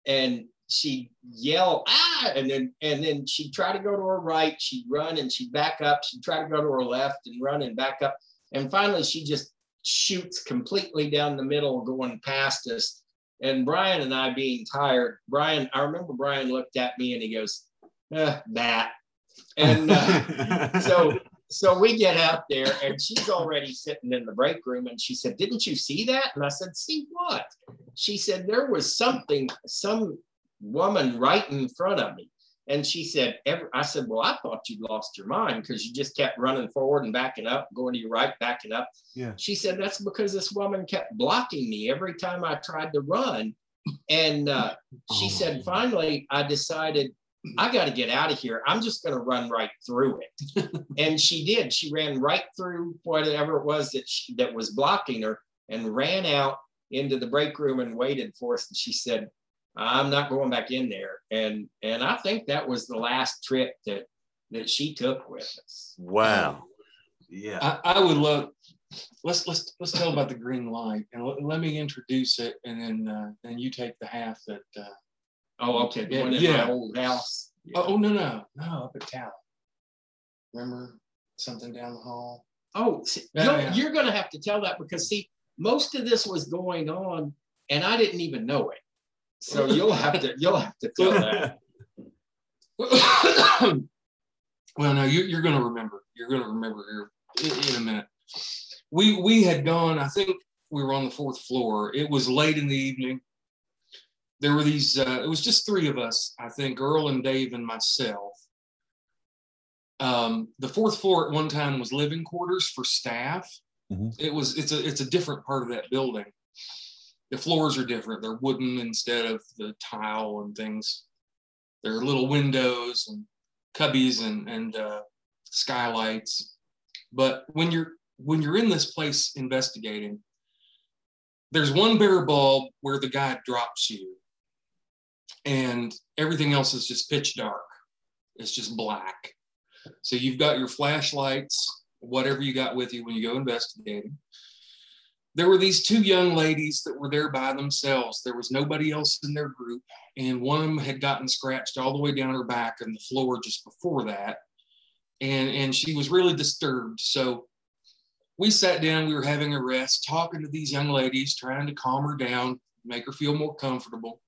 and she'd yell ah! And then and then she'd try to go to her right. She'd run and she'd back up. She'd try to go to her left and run and back up. And finally she just shoots completely down the middle going past us. And brian and i being tired brian i remember brian looked at me and he goes eh, that and uh, so so we get out there and she's already sitting in the break room and she said didn't you see that and i said see what she said there was something some woman right in front of me. And she said, every, I said, well, I thought you'd lost your mind because you just kept running forward and backing up, going to your right, backing up. Yeah. She said, that's because this woman kept blocking me every time I tried to run. And uh, she Oh. said, finally, I decided I got to get out of here. I'm just going to run right through it. and she did. She ran right through whatever it was that she, that was blocking her and ran out into the break room and waited for us. And she said, I'm not going back in there. And and I think that was the last trip that that she took with us. Wow. Yeah. I, I would love. Let's let's let's tell about the green light, and let, let me introduce it, and then uh, then you take the half that. Uh, Oh, okay. The Yeah, one in yeah. my old house. oh, oh no no no up at town. Remember something down the hall? Oh, see, Yeah, yeah. you're going to have to tell that because see, most of this was going on, and I didn't even know it. So you'll have to you'll have to tell that. well, no, you, you're going to remember. You're going to remember here in, in a minute. We we had gone. I think we were on the fourth floor. It was late in the evening. There were these. Uh, it was just three of us. I think Earl and Dave and myself. Um, the fourth floor at one time was living quarters for staff. Mhm. It was. It's a. It's a different part of that building. The floors are different. They're wooden instead of the tile and things. There are little windows and cubbies and and uh, skylights. But when you're when you're in this place investigating, there's one bare bulb where the guy drops you, and everything else is just pitch dark. It's just black. So you've got your flashlights, whatever you got with you when you go investigating. There were these two young ladies that were there by themselves. There was nobody else in their group and one of them had gotten scratched all the way down her back and the floor just before that and and she was really disturbed so we sat down we were having a rest talking to these young ladies trying to calm her down make her feel more comfortable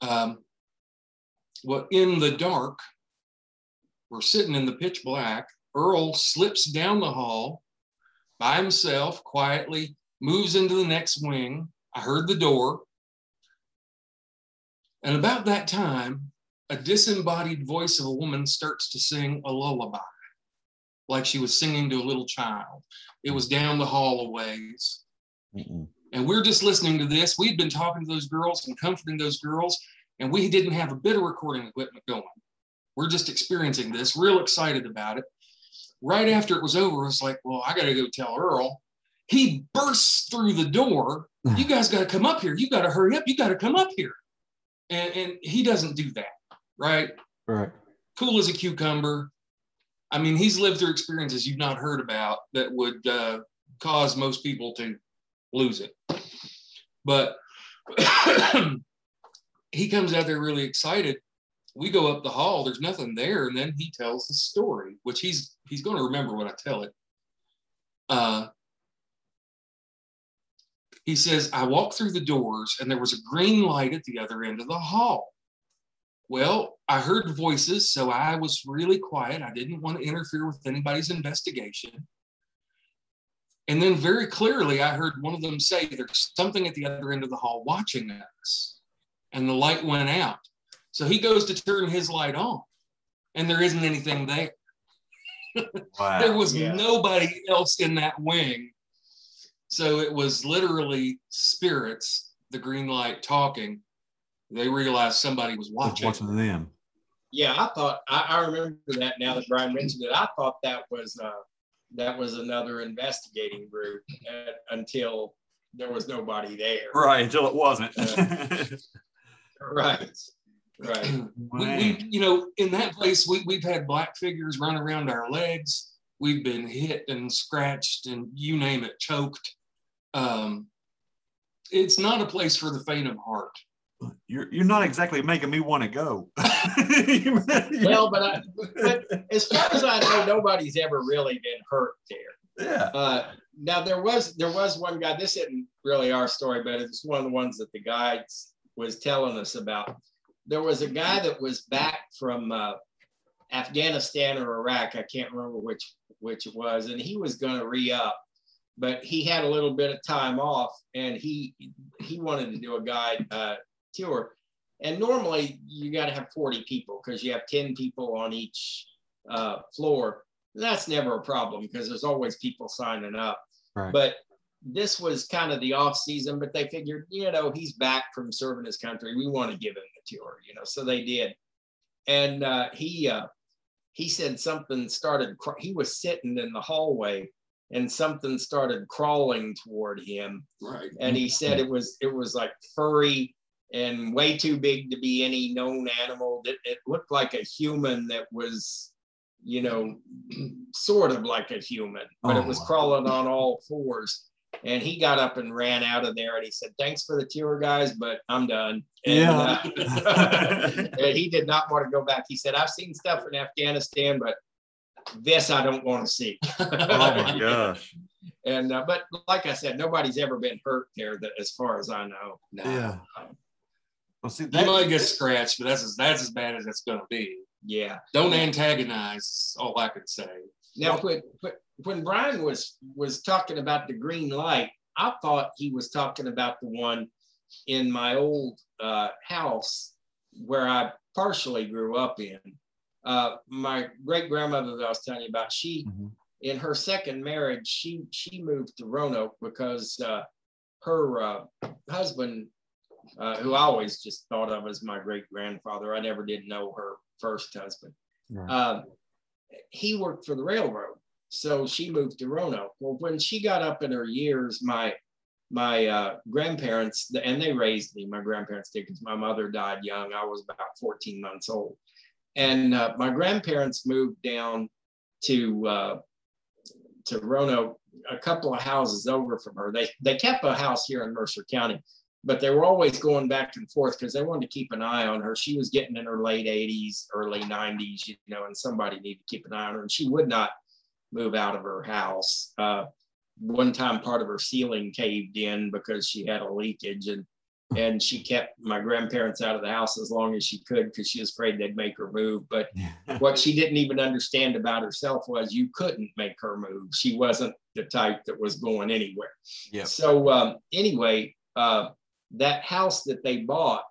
um, well in the dark we're sitting in the pitch black earl slips down the hall by himself quietly moves into the next wing i heard the door and about that time, a disembodied voice of a woman starts to sing a lullaby, like she was singing to a little child. It was down the hall a ways. Mm-mm. And we're just listening to this. We'd been talking to those girls and comforting those girls, and we didn't have a bit of recording equipment going. We're just experiencing this, real excited about it. Right after it was over, I was like, well, I got to go tell Earl. He bursts through the door. You guys got to come up here. You got to hurry up. You got to come up here. And, and he doesn't do that, right? Right. cool as a cucumber. I mean, he's lived through experiences you've not heard about that would uh, cause most people to lose it. But he comes out there really excited. We go up the hall. There's nothing there, and then he tells the story, which he's he's going to remember when I tell it. Uh, he says, I walked through the doors and there was a green light at the other end of the hall. Well, I heard voices, so I was really quiet. I didn't want to interfere with anybody's investigation. And then very clearly, I heard one of them say, There's something at the other end of the hall watching us. And the light went out. So he goes to turn his light on, and there isn't anything there. Wow. there was Yeah. nobody else in that wing. So it was literally spirits, the green light talking. They realized somebody was What's watching. watching them? Yeah, I thought I, I remember that now that Brian mentioned it. I thought that was uh, that was another investigating group uh, until there was nobody there. Right, until it wasn't. Right. Right. we, we, you know, in that place, we, we've had black figures run around our legs. We've been hit and scratched and you name it, choked. Um, it's not a place for the faint of heart. You're you're not exactly making me want to go. Well, but I, but as far as I know, nobody's ever really been hurt there. yeah. Uh, now there was there was one guy. This isn't really our story, but it's one of the ones that the guide was telling us about. There was a guy that was back from uh, Afghanistan or Iraq. I can't remember which which it was, and he was going to re up, but he had a little bit of time off, and he he wanted to do a guide uh, tour. And normally you got to have 40 people because you have 10 people on each uh, floor. That's never a problem because there's always people signing up. Right. But this was kind of the off season, but they figured, you know, he's back from serving his country. We want to give him the tour, you know. So they did, and uh, he uh, he said something started. cr- He was sitting in the hallway, and something started crawling toward him, Right. and he said it was it was like furry and way too big to be any known animal. It, it looked like a human that was, you know, sort of like a human, but it Oh, was crawling on all fours. And he got up and ran out of there, and he said, "Thanks for the tour, guys, but I'm done." And, Yeah. uh, and he did not want to go back. He said, "I've seen stuff in Afghanistan, but this I don't want to see." Oh my gosh. And uh, but like I said, nobody's ever been hurt there, that, as far as I know. Yeah. Well, see You that. might get scratched, but that's as, that's as bad as it's going to be. Yeah. Don't antagonize. All I could say. Now, when, when- when Brian was was talking about the green light, I thought he was talking about the one in my old uh, house where I partially grew up in. Uh, my great grandmother that I was telling you about, she Mhm. in her second marriage, she she moved to Roanoke because uh, her uh, husband, uh, who I always just thought of as my great grandfather, I never did know her first husband. Right. Um, he worked for the railroad, so she moved to Roanoke. Well, when she got up in her years, my my uh, grandparents and they raised me. My grandparents did because my mother died young. I was about 14 months old, and uh, my grandparents moved down to uh, to Roanoke, a couple of houses over from her. They they kept a house here in Mercer County, but they were always going back and forth because they wanted to keep an eye on her. She was getting in her late 80s, early 90s, you know, and somebody needed to keep an eye on her. And she would not move out of her house. Uh, one time, part of her ceiling caved in because she had a leakage, and and she kept my grandparents out of the house as long as she could because she was afraid they'd make her move. But what she didn't even understand about herself was you couldn't make her move. She wasn't the type that was going anywhere. Yep. So um, anyway, uh, that house that they bought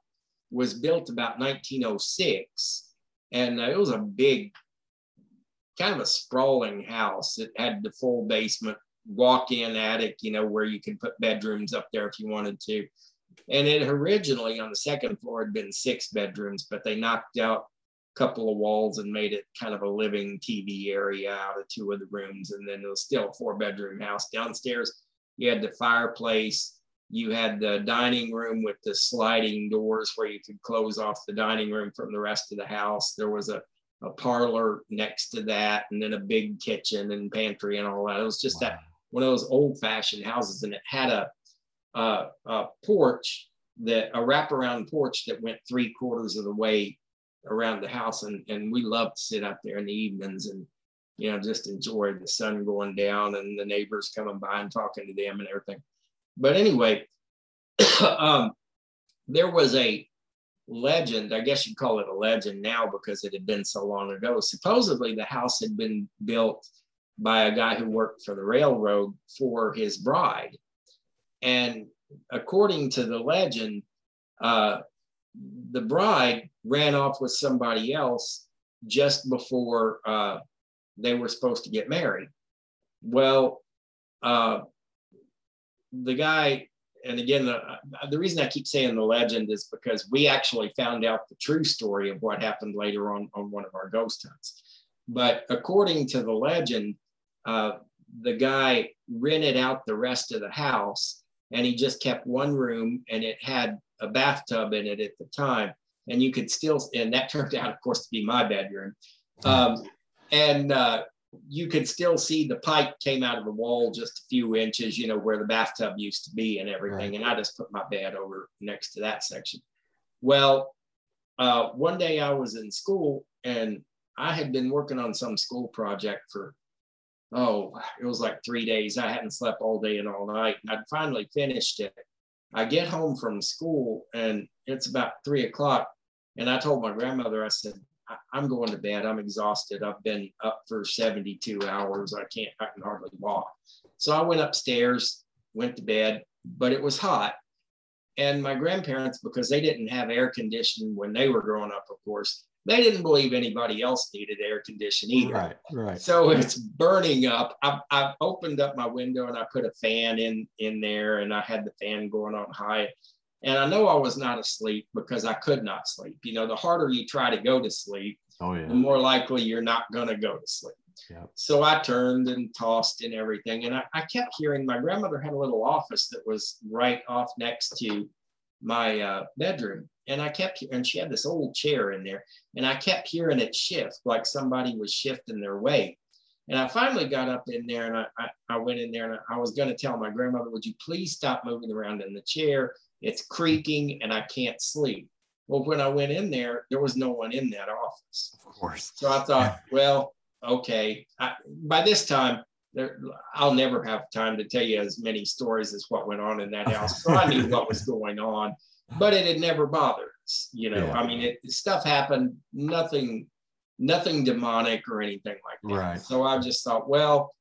was built about 1906, and uh, it was a big, kind of a sprawling house. It had the full basement, walk-in attic, you know, where you could put bedrooms up there if you wanted to. And it originally on the second floor had been six bedrooms, but they knocked out a couple of walls and made it kind of a living TV area out of two of the rooms. And then it was still a four bedroom house. Downstairs, you had the fireplace. You had the dining room with the sliding doors where you could close off the dining room from the rest of the house. There was a a parlor next to that, and then a big kitchen and pantry and all that. It was just that one of those old fashioned houses, and it had a, a, a porch that a wraparound porch that went three quarters of the way around the house, and and we loved to sit out there in the evenings and you know just enjoy the sun going down and the neighbors coming by and talking to them and everything. But anyway, um, there was a legend, I guess you'd call it a legend now because it had been so long ago. Supposedly, the house had been built by a guy who worked for the railroad for his bride. And according to the legend, uh, the bride ran off with somebody else just before uh, they were supposed to get married. Well, uh, the guy and again, the, the reason I keep saying the legend is because we actually found out the true story of what happened later on on one of our ghost hunts. But according to the legend, uh, the guy rented out the rest of the house and he just kept one room and it had a bathtub in it at the time. And you could still, and that turned out, of course, to be my bedroom. Um, and uh, you could still see the pipe came out of the wall just a few inches, you know, where the bathtub used to be and everything. Right. And I just put my bed over next to that section. Well, uh, one day I was in school and I had been working on some school project for, oh, it was like three days. I hadn't slept all day and all night. And I'd finally finished it. I get home from school and it's about three o'clock. And I told my grandmother, I said, I'm going to bed. I'm exhausted. I've been up for 72 hours. I can't, I can hardly walk. So I went upstairs, went to bed, but it was hot. And my grandparents, because they didn't have air conditioning when they were growing up, of course, they didn't believe anybody else needed air conditioning either. Right, right. So it's burning up. I, I opened up my window and I put a fan in in there, and I had the fan going on high. And I know I was not asleep because I could not sleep. You know, the harder you try to go to sleep, oh, yeah. the more likely you're not going to go to sleep. So I turned and tossed and everything. And I, I, kept hearing my grandmother had a little office that was right off next to my uh, bedroom. And I kept, and she had this old chair in there. And I kept hearing it shift like somebody was shifting their weight. And I finally got up in there and I, I, I went in there and I, I was going to tell my grandmother, would you please stop moving around in the chair? It's creaking and I can't sleep. Well, when I went in there, there was no one in that office. Of course. So I thought, well, okay. I, by this time, there, I'll never have time to tell you as many stories as what went on in that house. So I knew what was going on, but it had never bothered us. You know, Yeah. I mean, it stuff happened, nothing, nothing demonic or anything like that. Right. So I just thought, well,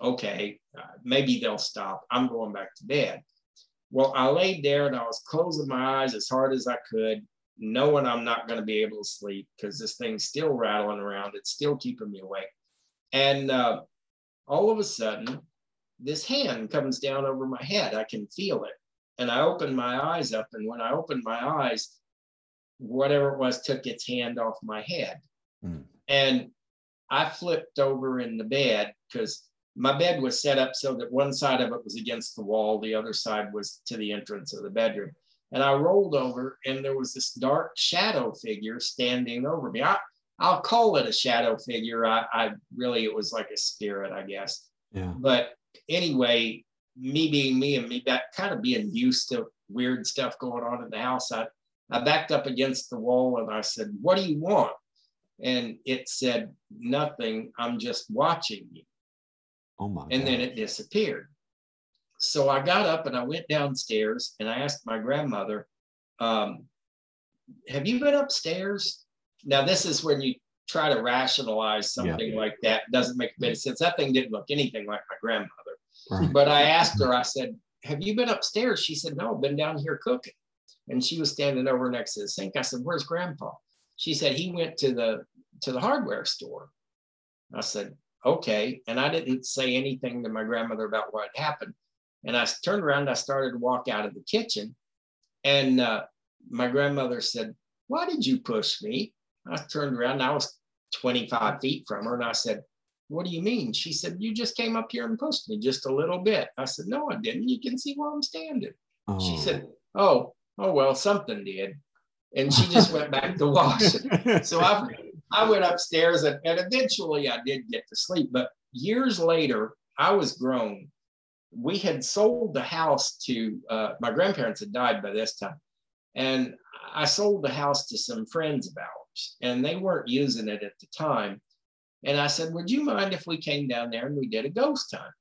okay, uh, maybe they'll stop. I'm going back to bed. Well, I laid there and I was closing my eyes as hard as I could, knowing I'm not going to be able to sleep because this thing's still rattling around. It's still keeping me awake. And uh, all of a sudden, this hand comes down over my head. I can feel it. And I opened my eyes up. And when I opened my eyes, whatever it was took its hand off my head. Hmm. And I flipped over in the bed because my bed was set up so that one side of it was against the wall, the other side was to the entrance of the bedroom. And I rolled over, and there was this dark shadow figure standing over me. I, I'll call it a shadow figure. I, I really, it was like a spirit, I guess. Yeah. But anyway, me being me and me back, kind of being used to weird stuff going on in the house, I, I backed up against the wall and I said, What do you want? And it said, Nothing. I'm just watching you Oh my. and then it disappeared. So I got up and I went downstairs and I asked my grandmother, um, Have you been upstairs? Now, this is when you try to rationalize Yeah. something like that. It doesn't make a bit of sense. That thing didn't look anything like my grandmother. Right. But I asked her, I said, Have you been upstairs? She said, No, I've been down here cooking. And she was standing over next to the sink. I said, Where's grandpa? She said, He went to the to the hardware store. I said, okay. And I didn't say anything to my grandmother about what had happened. And I turned around, I started to walk out of the kitchen. And uh, my grandmother said, Why did you push me? I turned around, and I was 25 feet from her. And I said, What do you mean? She said, You just came up here and pushed me just a little bit. I said, No, I didn't. You can see where I'm standing. She Oh. said, Oh, oh, well, something did. And she just went back to washing. So I, I went upstairs and, and eventually I did get to sleep. But years later, I was grown. We had sold the house to uh, my grandparents had died by this time, and I sold the house to some friends of ours, and they weren't using it at the time. And I said, "Would you mind if we came down there and we did a ghost hunt?"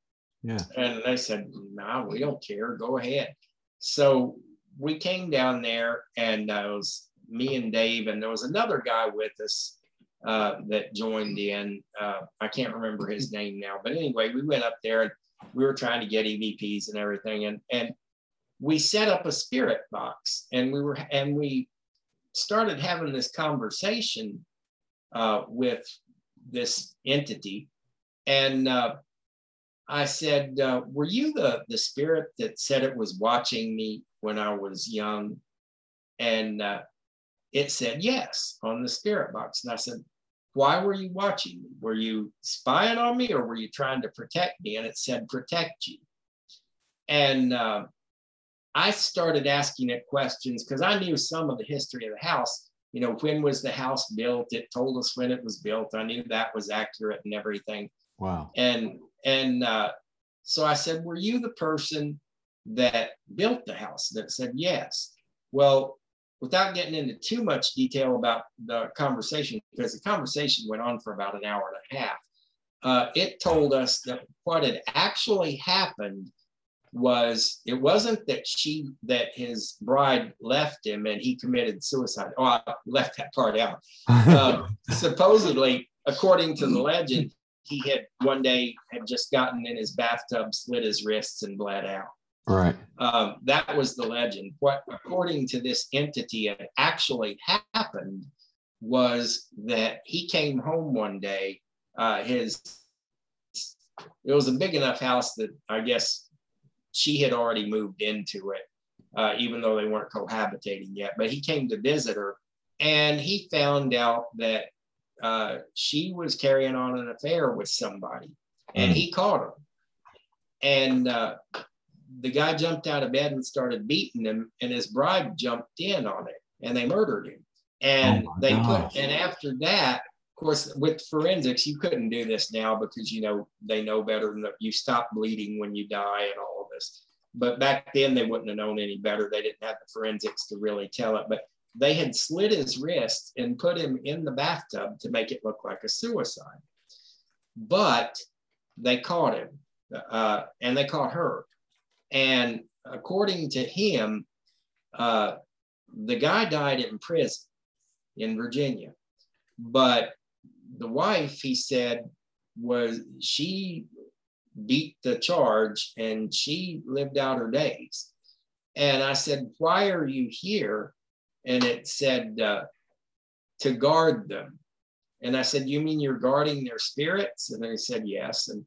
Yeah. And they said, "No, nah, we don't care. Go ahead." So we came down there, and uh, it was me and Dave, and there was another guy with us uh, that joined in. Uh, I can't remember his name now, but anyway, we went up there and we were trying to get EVPs and everything, and and we set up a spirit box, and we were and we started having this conversation uh, with this entity, and uh, I said, uh, "Were you the the spirit that said it was watching me when I was young?" And it said yes on the spirit box. And I said, Why were you watching me? Were you spying on me or were you trying to protect me? And it said, Protect you. And uh, I started asking it questions because I knew some of the history of the house. You know, when was the house built? It told us when it was built. I knew that was accurate and everything. Wow. And and uh, so I said, "Were you the person that built the house?" That said, "Yes." Well, without getting into too much detail about the conversation, because the conversation went on for about an hour and a half, uh, it told us that what had actually happened was it wasn't that she that his bride left him and he committed suicide. Oh, I left that part out. Uh, supposedly, according to the legend, he had one day had just gotten in his bathtub, slit his wrists, and bled out. Right. Um, that was the legend. What, according to this entity, had actually happened was that he came home one day. Uh, his it was a big enough house that I guess she had already moved into it, uh, even though they weren't cohabitating yet. But he came to visit her, and he found out that uh, she was carrying on an affair with somebody, and he caught her. And uh, the guy jumped out of bed and started beating him, and his bride jumped in on it, and they murdered him. And Oh they gosh. put, and after that, of course, with forensics, you couldn't do this now because you know they know better than you stop bleeding when you die and all of this. But back then, they wouldn't have known any better. They didn't have the forensics to really tell it. But they had slit his wrist and put him in the bathtub to make it look like a suicide. But they caught him, uh, and they caught her. And according to him, uh, the guy died in prison in Virginia. But the wife, he said, was she beat the charge and she lived out her days. And I said, Why are you here? And it said, uh, To guard them. And I said, You mean you're guarding their spirits? And they said, Yes. And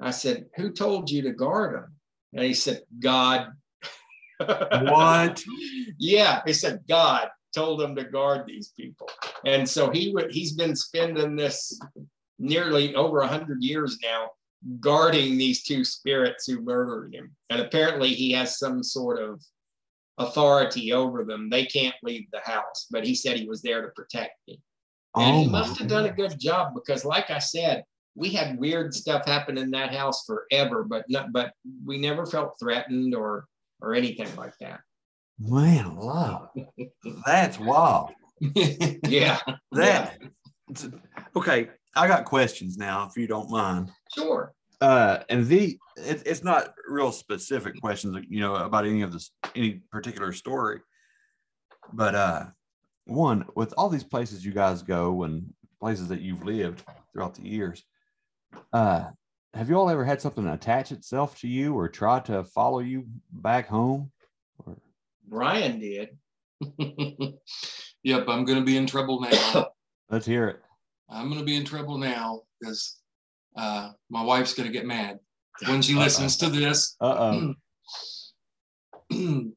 I said, Who told you to guard them? And he said, God. What? yeah, he said, God told him to guard these people. And so he would he's been spending this nearly over a hundred years now guarding these two spirits who murdered him. And apparently he has some sort of authority over them. They can't leave the house, but he said he was there to protect me. And Oh he must have done a good job because, like I said, we had weird stuff happen in that house forever, but not, but we never felt threatened or or anything like that. Man, alive. That's wild. Yeah, That it's- okay. I got questions now, if you don't mind. sure. Uh, and the it, it's not real specific questions, you know, about any of this any particular story. But uh, one with all these places you guys go and places that you've lived throughout the years, uh, have you all ever had something attach itself to you or try to follow you back home? Or Brian did. yep, I'm going to be in trouble now. let's hear it. I'm going to be in trouble now because uh, my wife's going to get mad when she listens to this. Uh oh.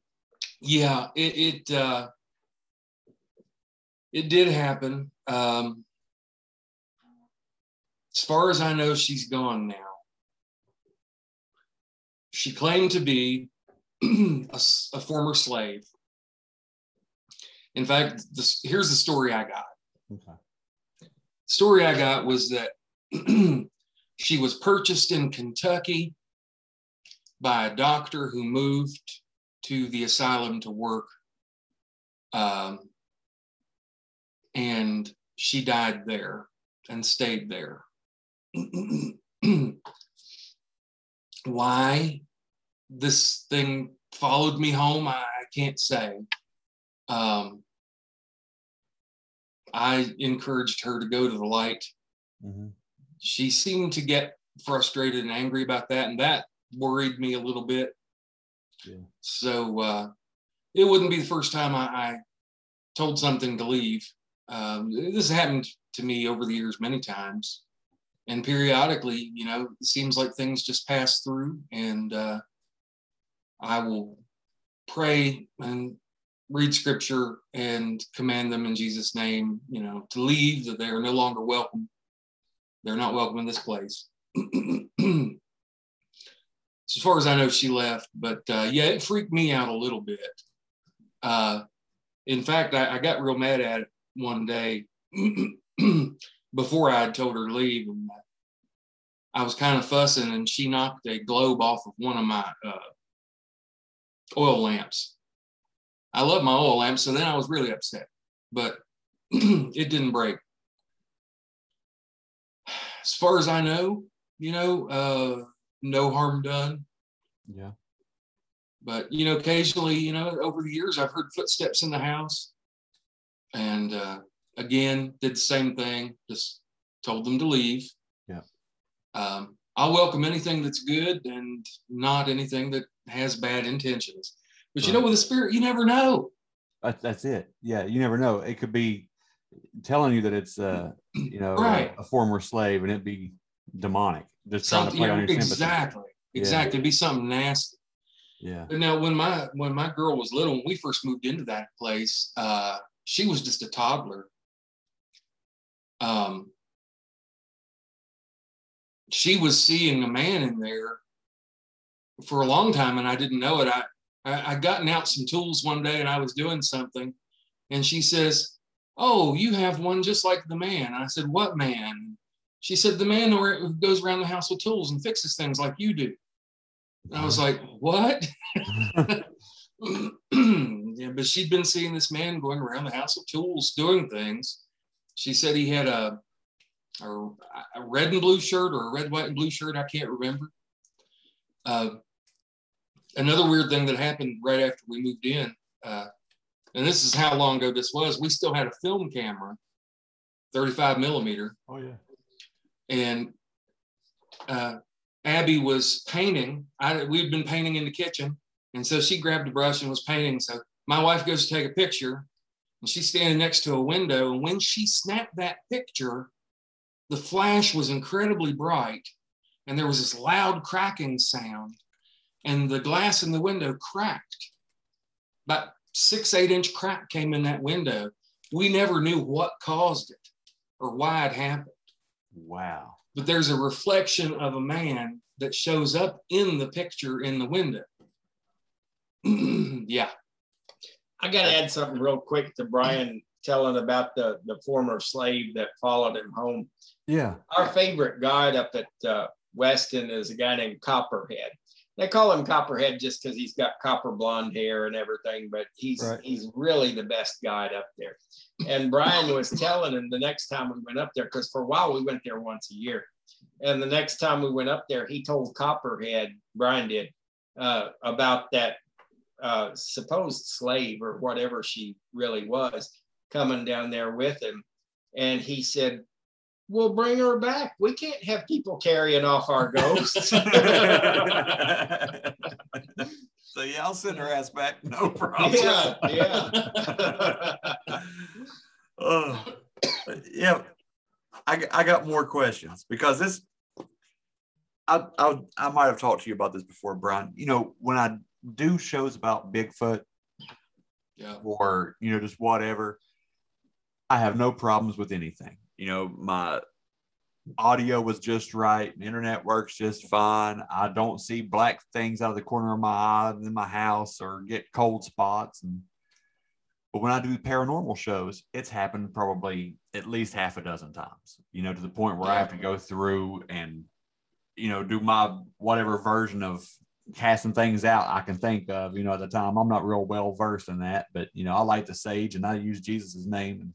yeah, it it uh, it did happen. Um, as far as I know, she's gone now. She claimed to be a former slave. In fact, this, here's the story I got. Okay. story I got was that she was purchased in Kentucky by a doctor who moved to the asylum to work. Um, and she died there and stayed there. Why this thing followed me home, I, I can't say. Um, I encouraged her to go to the light. Mhm. She seemed to get frustrated and angry about that, and that worried me a little bit. Yeah. So uh, it wouldn't be the first time I, I told something to leave. Um, this happened to me over the years many times, and periodically, you know, it seems like things just pass through, and uh, I will pray and read scripture and command them in Jesus' name, you know, to leave, that they are no longer welcome. They're not welcome in this place. as far as I know, she left, but uh, yeah, it freaked me out a little bit. Uh, in fact, I, I got real mad at it one day before I had told her to leave. And I was kind of fussing, and she knocked a globe off of one of my uh, oil lamps. I love my oil lamps, so then I was really upset, but it didn't break. As far as I know, you know, uh, no harm done. Yeah. But you know, occasionally, you know, over the years, I've heard footsteps in the house, and uh, again, did the same thing. Just told them to leave. Yeah. Um, I'll welcome anything that's good and not anything that has bad intentions. But you know, with the spirit, you never know. That's that's it. Yeah, you never know. It could be telling you that it's uh you know Right. a, former slave and it'd be demonic, just trying to play on your exactly, Yeah. exactly. It'd be something nasty. Yeah. But now, when my when my girl was little, when we first moved into that place, uh, she was just a toddler. Um, she was seeing a man in there for a long time, and I didn't know it. I I, I gotten out some tools one day, and I was doing something, and she says, "Oh, you have one just like the man." I said, "What man?" She said, "The man who who goes around the house with tools and fixes things like you do." And I was like, "What?" yeah, but she'd been seeing this man going around the house with tools, doing things. She said he had a, a, a red and blue shirt or a red, white, and blue shirt. I can't remember. Uh, another weird thing that happened right after we moved in, uh, and this is how long ago this was. We still had a film camera, 35 millimeter, Oh yeah. and uh, Abby was painting. I we'd been painting in the kitchen, and so she grabbed a brush and was painting. So my wife goes to take a picture, and she's standing next to a window. And when she snapped that picture, the flash was incredibly bright, and there was this loud cracking sound, and the glass in the window cracked. About six, eight inch crack came in that window. We never knew what caused it or why it happened Wow. but there's a reflection of a man that shows up in the picture in the window. yeah. I got to add something real quick to Brian telling about the, the former slave that followed him home. Yeah. Our favorite guide up at uh, Weston is a guy named Copperhead. They call him Copperhead just because he's got copper blonde hair and everything, but he's Right. he's really the best guide up there. And Brian was telling him the next time we went up there, because for a while we went there once a year. And the next time we went up there, he told Copperhead, Brian did, uh, about that uh, supposed slave or whatever she really was coming down there with him. And he said, We'll bring her back. We can't have people carrying off our ghosts. so yeah, I'll send her ass back. No problem. yeah, yeah. Oh, yeah. I, I got more questions because this, I, I, I might have talked to you about this before, Brian. You know, when I do shows about Bigfoot Yeah. or, you know, just whatever, I have no problems with anything. You know, my audio was just right, the internet works just fine. I don't see black things out of the corner of my eye in my house or get cold spots. And But when I do paranormal shows, it's happened probably at least half a dozen times, you know, to the point where I have to go through and, you know, do my whatever version of casting things out I can think of, you know, at the time. I'm not real well versed in that, but, you know, I like the sage and I use Jesus's name and,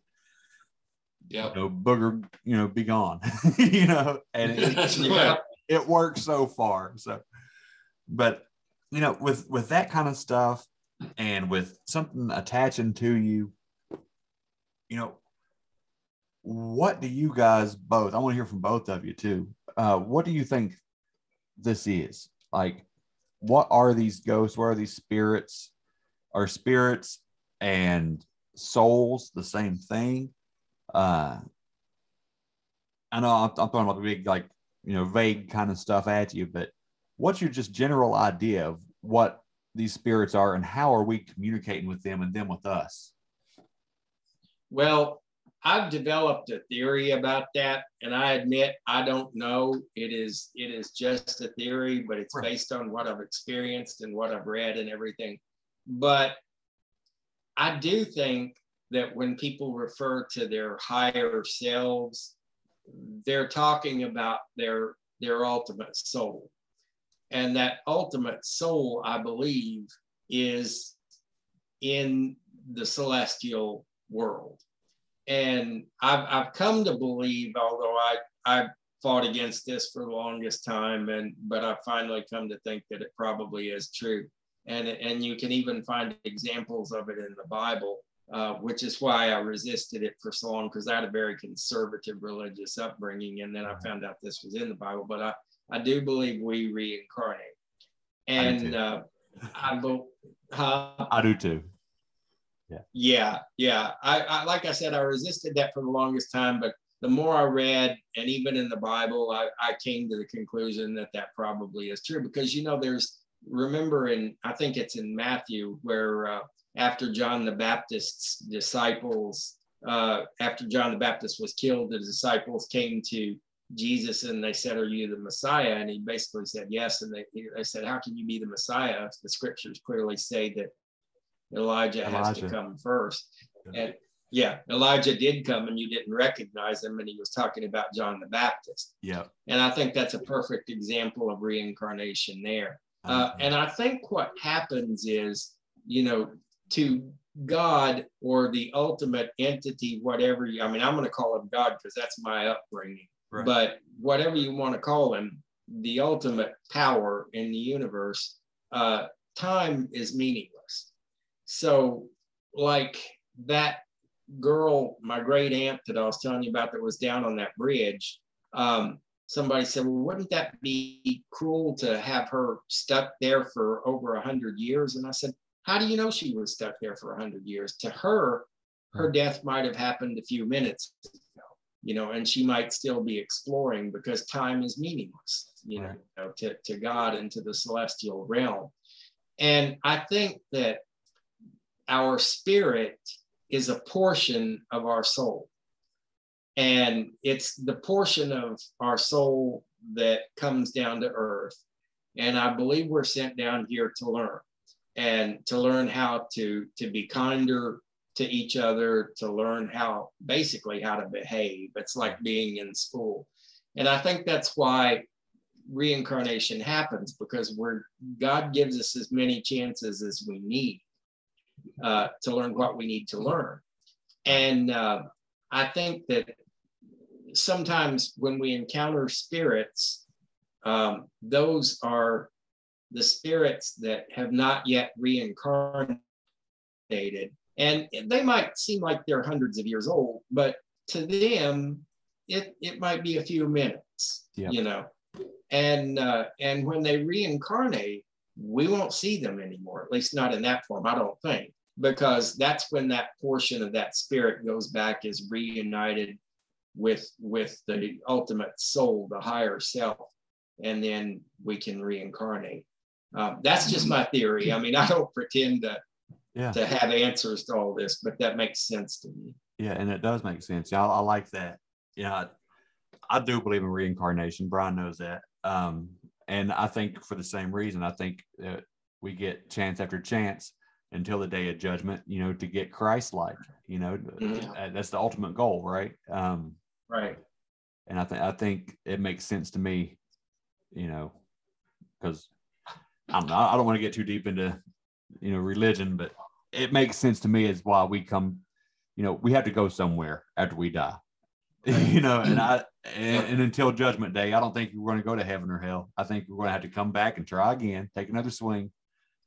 Yeah. you know, booger, you know, be gone, you know, and it, Yeah. right. it works so far. So, but you know, with with that kind of stuff, and with something attaching to you, you know, what do you guys both? I want to hear from both of you too. Uh, what do you think this is like? What are these ghosts? What are these spirits? Are spirits and souls the same thing? Uh, I know I'm, I'm about the big, like, you know, vague kind of stuff at you, but what's your just general idea of what these spirits are and how are we communicating with them and them with us? Well, I've developed a theory about that, and I admit I don't know. It is it is just a theory, but it's based on what I've experienced and what I've read and everything. But I do think that when people refer to their higher selves, they're talking about their their ultimate soul. And that ultimate soul, I believe, is in the celestial world. And I've, I've come to believe, although I, I fought against this for the longest time, and but I finally come to think that it probably is true. And, and you can even find examples of it in the Bible, uh, which is why I resisted it for so long because I had a very conservative religious upbringing. And then I found out this was in the Bible, but I, I do believe we reincarnate. I do And too. uh, I, be- huh? I do too. Yeah, yeah. I, I like I said, I resisted that for the longest time, but the more I read, and even in the Bible, I, I came to the conclusion that that probably is true because you know, there's remember in I think it's in Matthew where uh, after John the Baptist's disciples, uh, after John the Baptist was killed, the disciples came to Jesus and they said, "Are you the Messiah?" And he basically said, "Yes." And they, they said, "How can you be the Messiah?" The scriptures clearly say that Elijah, has to come first. And yeah, Elijah did come and you didn't recognize him, and he was talking about John the Baptist. Yeah. And I think that's a perfect example of reincarnation there. Uh, and I think what happens is, you know, to God or the ultimate entity, whatever you, I mean, I'm going to call him God because that's my upbringing. Right. But whatever you want to call him, the ultimate power in the universe, uh, time is meaningless. So, like that girl, my great aunt that I was telling you about that was down on that bridge, um, somebody said, well, wouldn't that be cruel to have her stuck there for over a hundred years? And I said, how do you know she was stuck there for a hundred years? To her, her death might have happened a few minutes ago, you know, and she might still be exploring because time is meaningless, you know, Right. to, to God and to the celestial realm. And I think that our spirit is a portion of our soul. And it's the portion of our soul that comes down to earth. And I believe we're sent down here to learn and to learn how to, to be kinder to each other, to learn how basically how to behave. It's like being in school. And I think that's why reincarnation happens because we're God gives us as many chances as we need uh, to learn what we need to learn. And uh, I think that sometimes when we encounter spirits, um, those are the spirits that have not yet reincarnated. And they might seem like they're hundreds of years old, but to them, it, it might be a few minutes, Yep. you know. And uh, and when they reincarnate, we won't see them anymore, at least not in that form, I don't think, because that's when that portion of that spirit goes back, is reunited with with the ultimate soul, the higher self, and then we can reincarnate. Um, that's just my theory. I mean, I don't pretend to Yeah. to have answers to all this, but that makes sense to me. Yeah, and it does make sense. Yeah, I, I like that. Yeah, I, I do believe in reincarnation. Brian knows that. Um, and I think for the same reason, I think that we get chance after chance until the day of judgment, you know, to get Christ like, you know, Mhm. that's the ultimate goal, right? Um, Right. and I think I think it makes sense to me, you know, because I don't know. I don't want to get too deep into, you know, religion, but it makes sense to me as why we come, you know, we have to go somewhere after we die, you know, and I and, and until Judgment Day, I don't think we're going to go to heaven or hell. I think we're going to have to come back and try again, take another swing,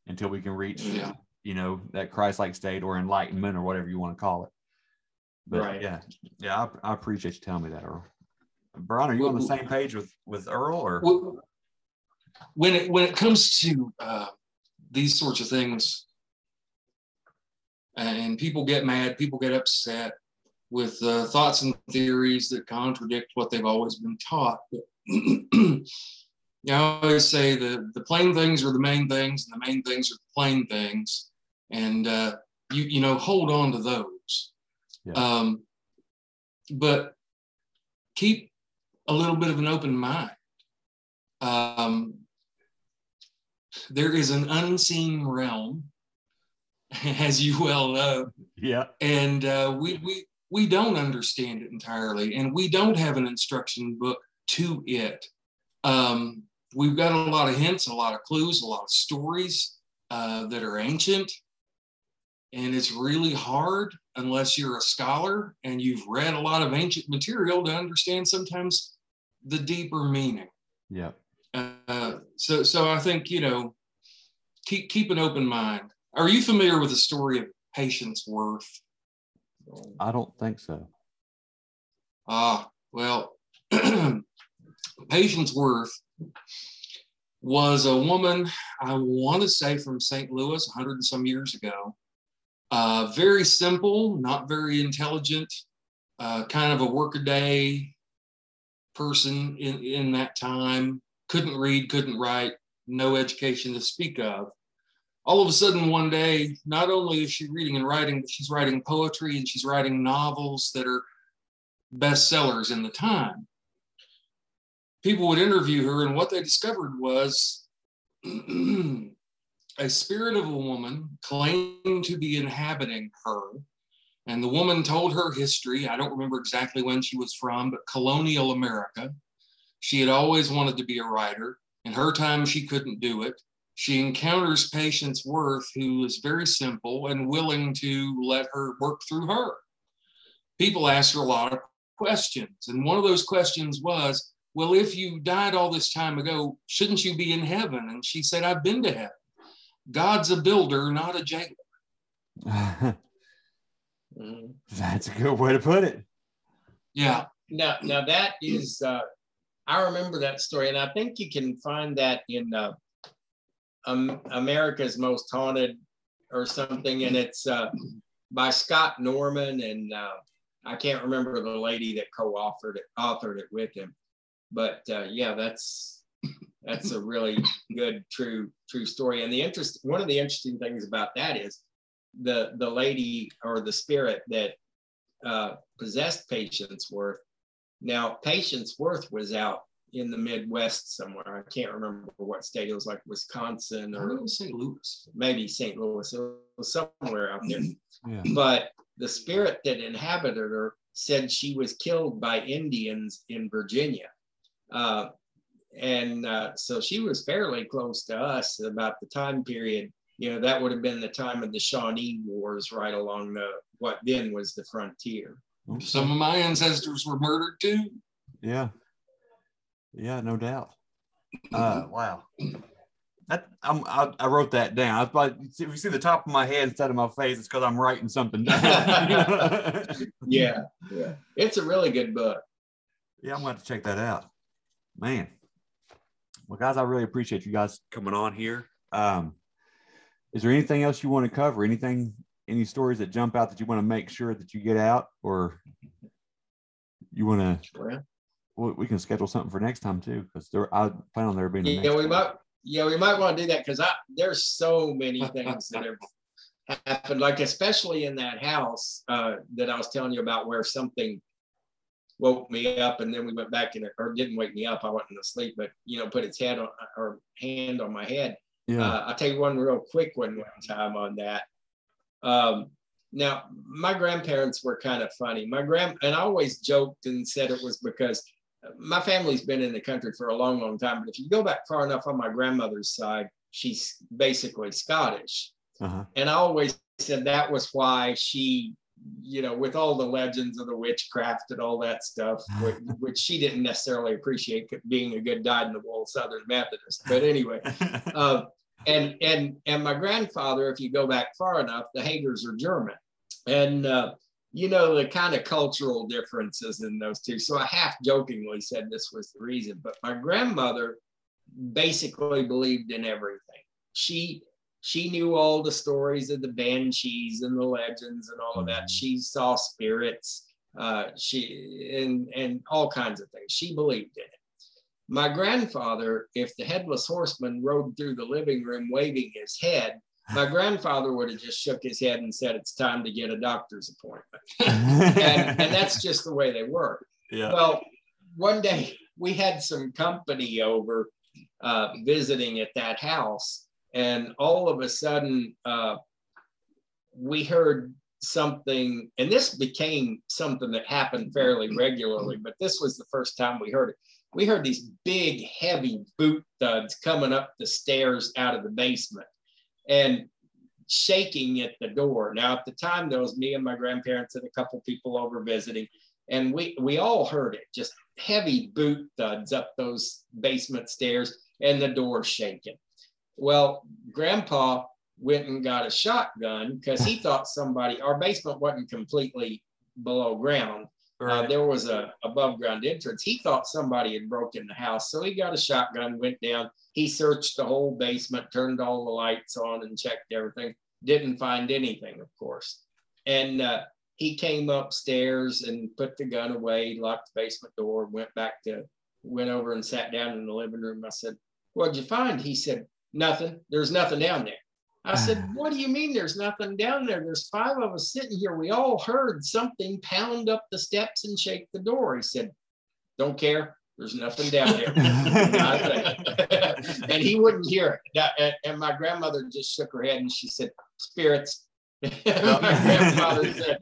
until we can reach, Yeah. You know, that Christ-like state or enlightenment or whatever you want to call it. But Right. yeah, yeah, I, I appreciate you telling me that, Earl. Brian, are you on the same page with with Earl or? Wh- when it when it comes to uh, these sorts of things, and people get mad, people get upset with uh, thoughts and theories that contradict what they've always been taught. But I always say the the plain things are the main things, and the main things are the plain things, and uh, you you know hold on to those. Yeah. Um, but keep a little bit of an open mind. Um, there is an unseen realm, as you well know, Yeah, and uh, we we we don't understand it entirely, and we don't have an instruction book to it. Um, we've got a lot of hints, a lot of clues, a lot of stories uh, that are ancient, and it's really hard unless you're a scholar and you've read a lot of ancient material to understand sometimes the deeper meaning. yeah. Uh, so, so I think you know, keep keep an open mind. Are you familiar with the story of Patience Worth? I don't think so. Ah, well, Patience Worth was a woman, I want to say from St. Louis, 100 and some years ago. Uh, very simple, not very intelligent, uh, kind of a workaday person in, in that time. Couldn't read, couldn't write, no education to speak of. All of a sudden, one day, not only is she reading and writing, but she's writing poetry and she's writing novels that are bestsellers in the time. People would interview her, and what they discovered was a spirit of a woman claimed to be inhabiting her. And the woman told her history. I don't remember exactly when she was from, but colonial America. She had always wanted to be a writer. In her time, she couldn't do it. She encounters Patience Worth, who is very simple and willing to let her work through her. People ask her a lot of questions. And one of those questions was, Well, if you died all this time ago, shouldn't you be in heaven? And she said, I've been to heaven. God's a builder, not a jailer. That's a good way to put it. Yeah. Now, now that is, uh, I remember that story, and I think you can find that in uh, um, America's Most Haunted or something, and it's uh, by Scott Norman, and uh, I can't remember the lady that co-authored it, authored it with him, but uh, yeah, that's that's a really good, true, true story. And the interest, one of the interesting things about that is the the lady or the spirit that uh, possessed Patience Worth. Now, Patience Worth was out in the Midwest somewhere. I can't remember what state. It was like Wisconsin or St. Louis. maybe St. Louis. It was somewhere out there. Yeah. But the spirit that inhabited her said she was killed by Indians in Virginia. Uh, and uh, so she was fairly close to us about the time period. You know, that would have been the time of the Shawnee Wars, right along the what then was the frontier. Some of my ancestors were murdered too. Yeah. Yeah, no doubt. Uh, wow. That I'm, I, I wrote that down. I thought if you see the top of my head instead of my face, it's because I'm writing something down. Yeah, yeah. It's a really good book. Yeah, I'm going to have to check that out. Man. Well, guys, I really appreciate you guys coming on here. Um, is there anything else you want to cover? Anything, any stories that jump out that you want to make sure that you get out, or you want to? Well, Well, we can schedule something for next time too, because there I plan on there being. Yeah, we time. might. Yeah, we might want to do that because I there's so many things that have happened. Like especially in that house uh, that I was telling you about, where something woke me up, and then we went back in it, or didn't wake me up. I went into sleep, but you know, put its head on or hand on my head. Yeah. Uh, I'll tell you one real quick one one time on that. Um, now, my grandparents were kind of funny. My grand and I always joked and said it was because my family's been in the country for a long, long time. But if you go back far enough on my grandmother's side, she's basically Scottish. Uh-huh. And I always said that was why she, you know, with all the legends of the witchcraft and all that stuff, which, which she didn't necessarily appreciate being a good dyed in the wool Southern Methodist. But anyway, uh, and and and my grandfather, if you go back far enough, the Hagers are German, and uh, you know the kind of cultural differences in those two. So I half jokingly said this was the reason, but my grandmother basically believed in everything. She she knew all the stories of the banshees and the legends and all of that. She saw spirits, uh, she and and all kinds of things. She believed in it. My grandfather, if the headless horseman rode through the living room waving his head, my grandfather would have just shook his head and said, It's time to get a doctor's appointment. and, and that's just the way they were. Yeah. Well, one day we had some company over uh, visiting at that house, and all of a sudden uh, we heard something, and this became something that happened fairly regularly, but this was the first time we heard it we heard these big, heavy boot thuds coming up the stairs out of the basement and shaking at the door. Now, at the time, there was me and my grandparents and a couple people over visiting, and we we all heard it, just heavy boot thuds up those basement stairs and the door shaking. Well, Grandpa went and got a shotgun because he thought somebody, our basement wasn't completely below ground. Uh, there was a above ground entrance. He thought somebody had broken the house. So he got a shotgun, went down. He searched the whole basement, turned all the lights on, and checked everything. Didn't find anything, of course. And uh, he came upstairs and put the gun away, locked the basement door, went back to, went over and sat down in the living room. I said, What'd you find? He said, Nothing. There's nothing down there. I said, ah. What do you mean there's nothing down there? There's five of us sitting here. We all heard something pound up the steps and shake the door. He said, Don't care. There's nothing down there. and he wouldn't hear it. And my grandmother just shook her head and she said, Spirits. my grandfather said,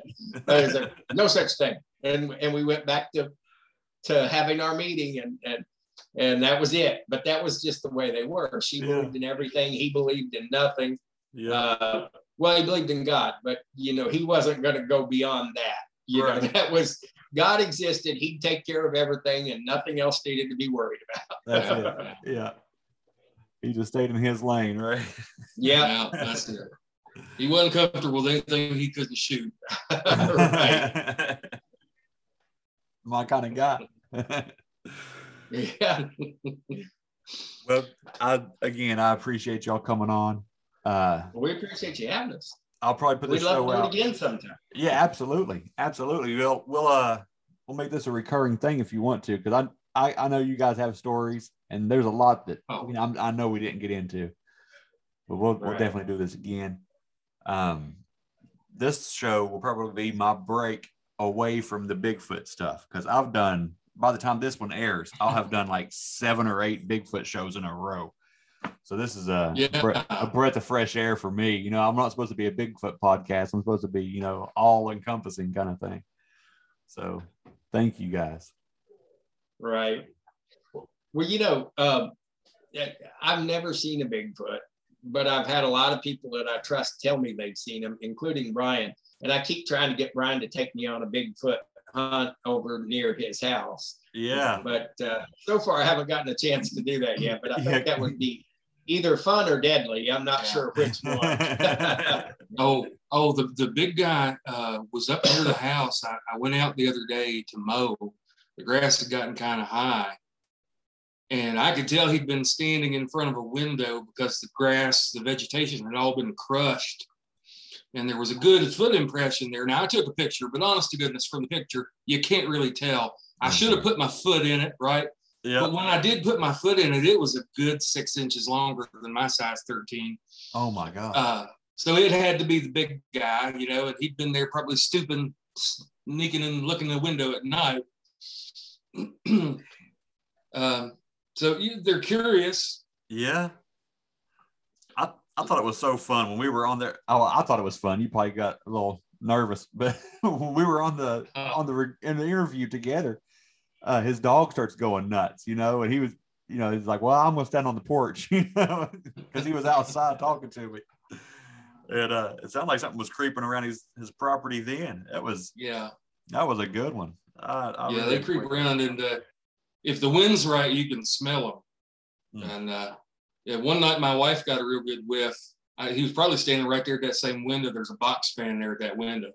said, No such thing. And, and we went back to, to having our meeting and, and and that was it. But that was just the way they were. She Yeah. believed in everything. He believed in nothing. Yeah. Uh, well, he believed in God, but you know he wasn't going to go beyond that. You know that was God existed. He'd take care of everything, and nothing else needed to be worried about. That's it. Yeah. He just stayed in his lane, right? yeah, that's it. He wasn't comfortable with anything he couldn't shoot. right. My kind of guy. Yeah. well, I again, I appreciate y'all coming on. Uh, we appreciate you having us. I'll probably put We'd this love show out. again sometime. Yeah, absolutely, absolutely. We'll we'll uh we'll make this a recurring thing if you want to, because I, I I know you guys have stories, and there's a lot that Oh. you know, I'm, I know we didn't get into, but we'll we'll definitely do this again. Um, this show will probably be my break away from the Bigfoot stuff because I've done. By the time this one airs, I'll have done like seven or eight Bigfoot shows in a row. So this is a, Yeah. bre- a breath of fresh air for me. You know, I'm not supposed to be a Bigfoot podcast. I'm supposed to be, you know, all encompassing kind of thing. So thank you guys. Right. Well, you know, um, I've never seen a Bigfoot, but I've had a lot of people that I trust tell me they've seen them, including Brian. And I keep trying to get Brian to take me on a Bigfoot hunt over near his house. Yeah. But uh, so far, I haven't gotten a chance to do that yet. But I think Yeah. that would be either fun or deadly. I'm not Yeah. sure which one. Oh, oh, the, the big guy uh, was up near the house. I, I went out the other day to mow. The grass had gotten kind of high. And I could tell he'd been standing in front of a window because the grass, the vegetation had all been crushed. And there was a good foot impression there. Now I took a picture, but honest to goodness, from the picture, you can't really tell. I should have put my foot in it, right? Yeah. But when I did put my foot in it, it was a good six inches longer than my size 13. Oh my God. Uh, so it had to be the big guy, you know, and he'd been there probably stooping, sneaking and looking in the window at night. um, so you, they're curious. Yeah. I thought it was so fun when we were on there. Oh, I thought it was fun. You probably got a little nervous, but when we were on the on the in the interview together, uh, his dog starts going nuts, you know, and he was, you know, he's like, "Well, I'm gonna stand on the porch," you know, because he was outside talking to me. And uh, it sounded like something was creeping around his his property. Then that was Yeah. that was a good one. I, I yeah, really they creep around and uh, if the wind's right, you can smell them. Mm. And uh, yeah, one night my wife got a real good whiff. I, he was probably standing right there at that same window. There's a box fan there at that window.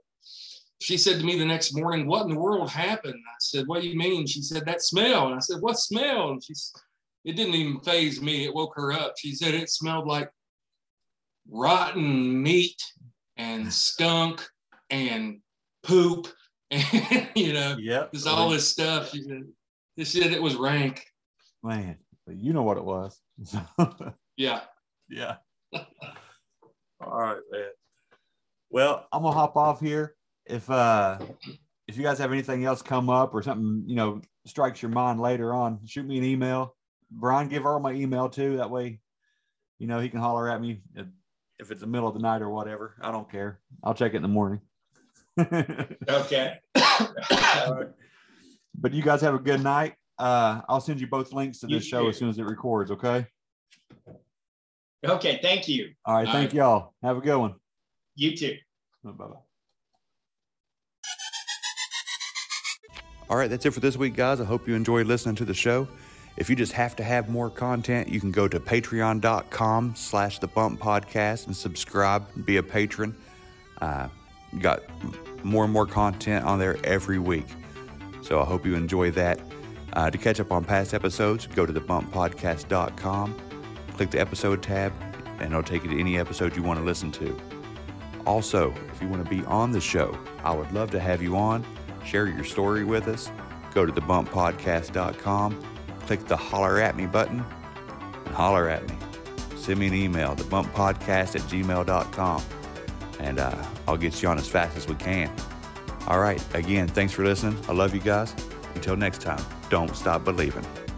She said to me the next morning, "What in the world happened?" I said, "What do you mean?" She said, "That smell." And I said, "What smell?" And she's, it didn't even phase me. It woke her up. She said it smelled like rotten meat and skunk and poop and you know Yep. just all this stuff. She said, they said it was rank. man. You know what it was. Yeah. Yeah. All right, man. Well, I'm gonna hop off here. If uh if you guys have anything else come up or something, you know, strikes your mind later on, shoot me an email. Brian, give Earl my email too. That way, you know, he can holler at me if- if it's the middle of the night or whatever. I don't care. I'll check it in the morning. Okay. but you guys have a good night. Uh, I'll send you both links to You this show too. as soon as it records. Okay. Okay. Thank you. All right. All Thank right. y'all. Have a good one. You too. Bye bye. All right, that's it for this week, guys. I hope you enjoyed listening to the show. If you just have to have more content, you can go to patreon.com slash the bump podcast and subscribe, be a patron. Uh, you got more and more content on there every week. So I hope you enjoy that. Uh, to catch up on past episodes, go to thebumppodcast.com, click the episode tab, and it'll take you to any episode you want to listen to. Also, if you want to be on the show, I would love to have you on. Share your story with us. Go to thebumppodcast.com, click the holler at me button, and holler at me. Send me an email, thebumppodcast at gmail.com, and uh, I'll get you on as fast as we can. All right, again, thanks for listening. I love you guys. Until next time, don't stop believing.